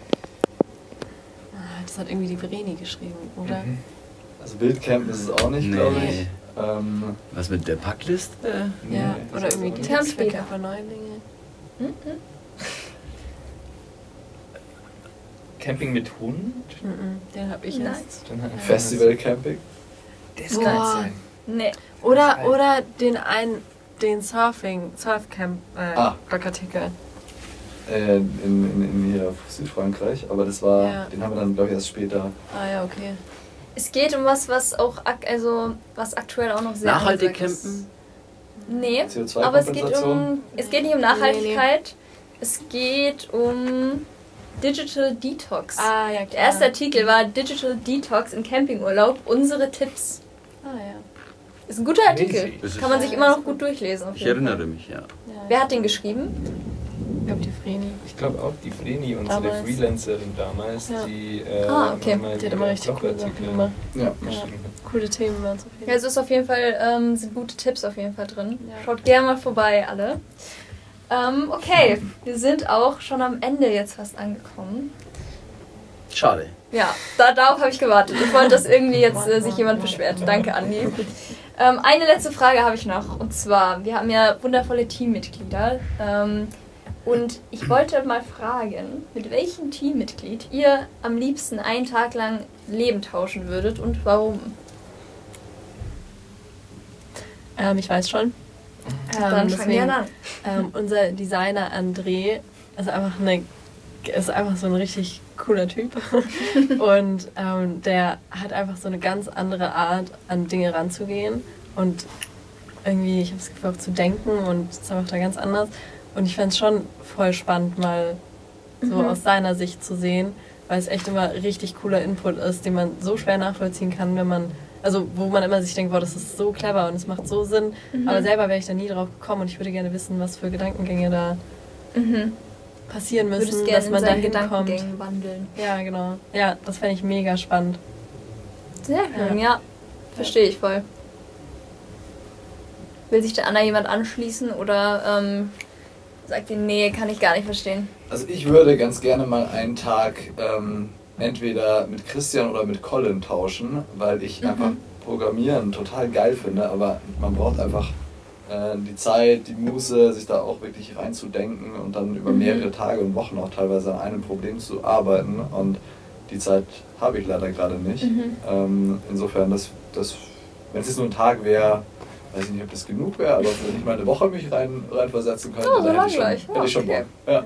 Ah, Das hat irgendwie die Vreni geschrieben, oder? Mhm. Also Wildcamp ist es auch nicht, Nee. glaube ich. Ähm, Was mit der Packliste? nee, Ja, oder irgendwie die später. für Neulinge. Camping mit Hund? Mhm, Den habe ich Nein. jetzt. Dann hat- Festival Camping. Das Boah. kann sein. Nee. Oder, Geil. oder den einen, den Surfing, Surfcamp äh, Ah. Blogartikel. Äh, in, in, in hier Südfrankreich, aber das war, Ja. den haben wir dann glaube ich erst später. Ah ja, okay. Es geht um was, was auch ak also was aktuell auch noch sehr Nachhaltig campen? Nee, CO2 aber es geht um es geht nicht um Nachhaltigkeit. Es geht um Digital Detox. Ah ja, klar. Der erste Artikel war Digital Detox im Campingurlaub. Unsere Tipps. Ah ja. Ist ein guter Artikel. Kann man sich immer noch gut durchlesen. Ich erinnere Fall. mich, ja. Wer hat den geschrieben? Ich glaube die Vreni. Ich glaube auch die Vreni, unsere Damals. Freelancerin damals, Ja. die äh, Ah, okay. Die hat immer richtig coole Sachen gemacht. Ja. hat. Coole Themen waren so viel. Ja, also ist auf jeden Fall, ähm, sind gute Tipps auf jeden Fall drin. Ja. Schaut gerne mal vorbei, alle. Ähm, okay, wir sind auch schon am Ende jetzt fast angekommen. Schade. Ja, da, darauf habe ich gewartet. Ich wollte, dass irgendwie jetzt äh, sich jemand beschwert. Danke, Andi. Ähm, eine letzte Frage habe ich noch. Und zwar, wir haben ja wundervolle Teammitglieder. Ähm, und ich wollte mal fragen, mit welchem Teammitglied ihr am liebsten einen Tag lang Leben tauschen würdet und warum? Ähm, ich weiß schon. Dann Ähm, fangen wir an. ähm, unser Designer André ist einfach eine ist einfach so ein richtig cooler Typ und ähm, der hat einfach so eine ganz andere Art an Dinge ranzugehen und irgendwie ich habe das Gefühl auch zu denken und es ist einfach da ganz anders und ich fände es schon voll spannend mal so Mhm. aus seiner Sicht zu sehen, weil es echt immer richtig cooler Input ist, den man so schwer nachvollziehen kann, wenn man also wo man immer sich denkt, boah, das ist so clever und es macht so Sinn, Mhm. aber selber wäre ich da nie drauf gekommen und ich würde gerne wissen, was für Gedankengänge da Mhm. passieren müssen, dass man da hinkommt. Wandeln. Ja, genau. Ja, das fände ich mega spannend. Sehr schön, ja. Verstehe ich voll. Will sich der Anna jemand anschließen oder ähm, sagt ihr, nee, kann ich gar nicht verstehen? Also ich würde ganz gerne mal einen Tag ähm, entweder mit Christian oder mit Colin tauschen, weil ich Mhm. einfach Programmieren total geil finde, aber man braucht einfach äh, die Zeit, die Muße, sich da auch wirklich reinzudenken und dann über Mhm. mehrere Tage und Wochen auch teilweise an einem Problem zu arbeiten und die Zeit habe ich leider gerade nicht. Mhm. Ähm, insofern, das, das, wenn es jetzt nur ein Tag wäre, weiß ich nicht, ob das genug wäre, aber wenn ich mal eine Woche mich rein, reinversetzen könnte, Oh, so dann hätte ich schon, gleich. hätte ich schon Okay. Bock. Ja.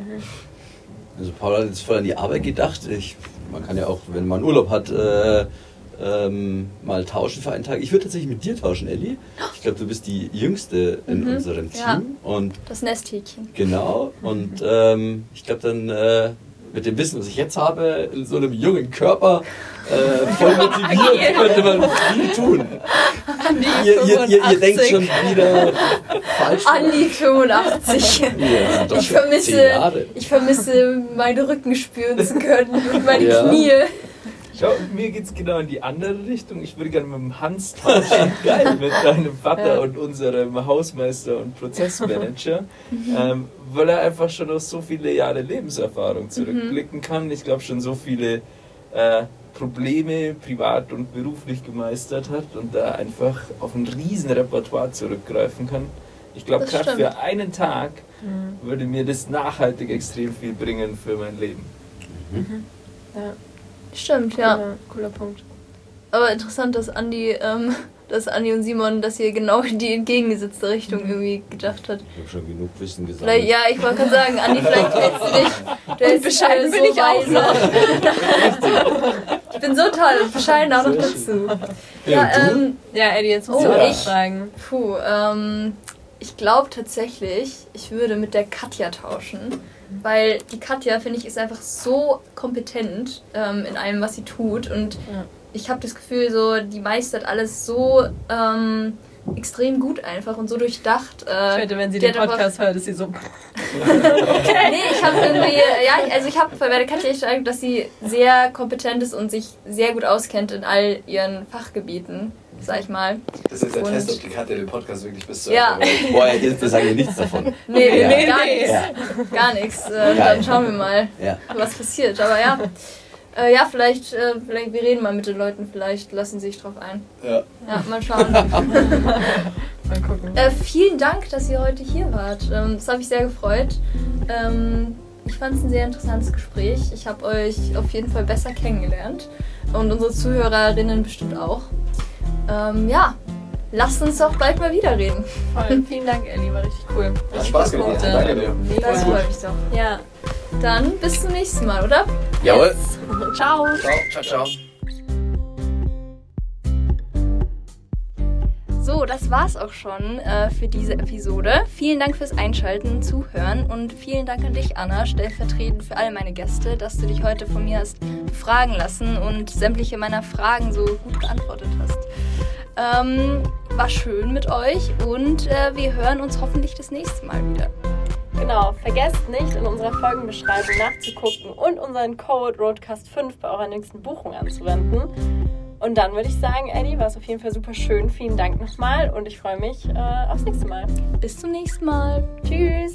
Also Paul hat jetzt voll an die Arbeit gedacht. Ich, man kann ja auch, wenn man Urlaub hat, äh, ähm, mal tauschen für einen Tag. Ich würde tatsächlich mit dir tauschen, Elli. Ich glaube, du bist die Jüngste in Mhm, unserem Team. ja. Und Das Nesthäkchen. genau. Und ähm, ich glaube dann äh, mit dem Wissen, was ich jetzt habe, in so einem jungen Körper äh, voll motiviert, könnte man viel tun. Ihr, ihr, ihr, ihr denkt schon wieder falsch. Andi 85. Ja, doch Ich vermisse, ich vermisse, meine Rücken spüren zu können und meine Ja. Knie. Schau, mir geht es genau in die andere Richtung. Ich würde gerne mit dem Hans tauschen. Geil, mit deinem Vater Ja. und unserem Hausmeister und Prozessmanager. ähm, weil er einfach schon auf so viele Jahre Lebenserfahrung zurückblicken kann. Ich glaube, schon so viele äh, Probleme privat und beruflich gemeistert hat und da einfach auf ein riesen Repertoire zurückgreifen kann. Ich glaube, gerade für einen Tag würde mir das nachhaltig extrem viel bringen für mein Leben. Ja, Stimmt, ja. cooler, cooler Punkt. Aber interessant, dass Andi, ähm, dass Andi und Simon, dass ihr genau in die entgegengesetzte Richtung irgendwie gedacht hat. Ich habe schon genug Wissen Vielleicht, gesammelt. ja, ich wollte gerade sagen, Andi, vielleicht hältst du dich. Du hältst dich bescheiden so bin ich auch weise. ich bin so toll und bescheiden auch noch dazu. Ja, ähm, Ja, Eddie, jetzt musst Oh, du auch ich? fragen. puh, ähm, ich glaube tatsächlich, ich würde mit der Katja tauschen. Weil die Katja, finde ich, ist einfach so kompetent ähm, in allem, was sie tut. Und Ja. ich habe das Gefühl, so, die meistert alles so ähm, extrem gut einfach und so durchdacht. Äh, Ich wette, wenn sie den Podcast hört, ist sie so. Nee, ich habe irgendwie, ja, also ich habe bei der Katja echt dass sie sehr kompetent ist und sich sehr gut auskennt in all ihren Fachgebieten, sag ich mal. Das ist der Und- Test, ob die Katja den Podcast wirklich bis zu Ja. Boah, jetzt sagen wir nichts davon. Nee, Ja. nee, gar nichts. Ja. Gar nichts. Äh, dann schauen wir mal, Ja. was passiert. Aber ja, äh, ja, vielleicht, äh, vielleicht, wir reden mal mit den Leuten, vielleicht lassen sie sich drauf ein. Ja. Ja, mal schauen. Mal gucken. Äh, vielen Dank, dass ihr heute hier wart. Ähm, das hat mich sehr gefreut. Ähm, ich fand es ein sehr interessantes Gespräch. Ich habe euch auf jeden Fall besser kennengelernt. Und unsere Zuhörerinnen bestimmt auch. Ähm, ja, lasst uns doch bald mal wieder reden. Voll. Vielen Dank, Ellie, war richtig cool. Hat Spaß gemacht. Punkte. Danke dir. Das freut mich doch. Ja. Dann bis zum nächsten Mal, oder? Jawohl. Ciao. Ciao, ciao. So, das war's auch schon äh, für diese Episode. Vielen Dank fürs Einschalten, Zuhören und vielen Dank an dich, Anna, stellvertretend für alle meine Gäste, dass du dich heute von mir hast befragen lassen und sämtliche meiner Fragen so gut beantwortet hast. Ähm, war schön mit euch und äh, wir hören uns hoffentlich das nächste Mal wieder. Genau, vergesst nicht, in unserer Folgenbeschreibung nachzugucken und unseren Code ROADCAST5 bei eurer nächsten Buchung anzuwenden. Und dann würde ich sagen, Eddie, war es auf jeden Fall super schön. Vielen Dank nochmal und ich freue mich äh, aufs nächste Mal. Bis zum nächsten Mal. Tschüss.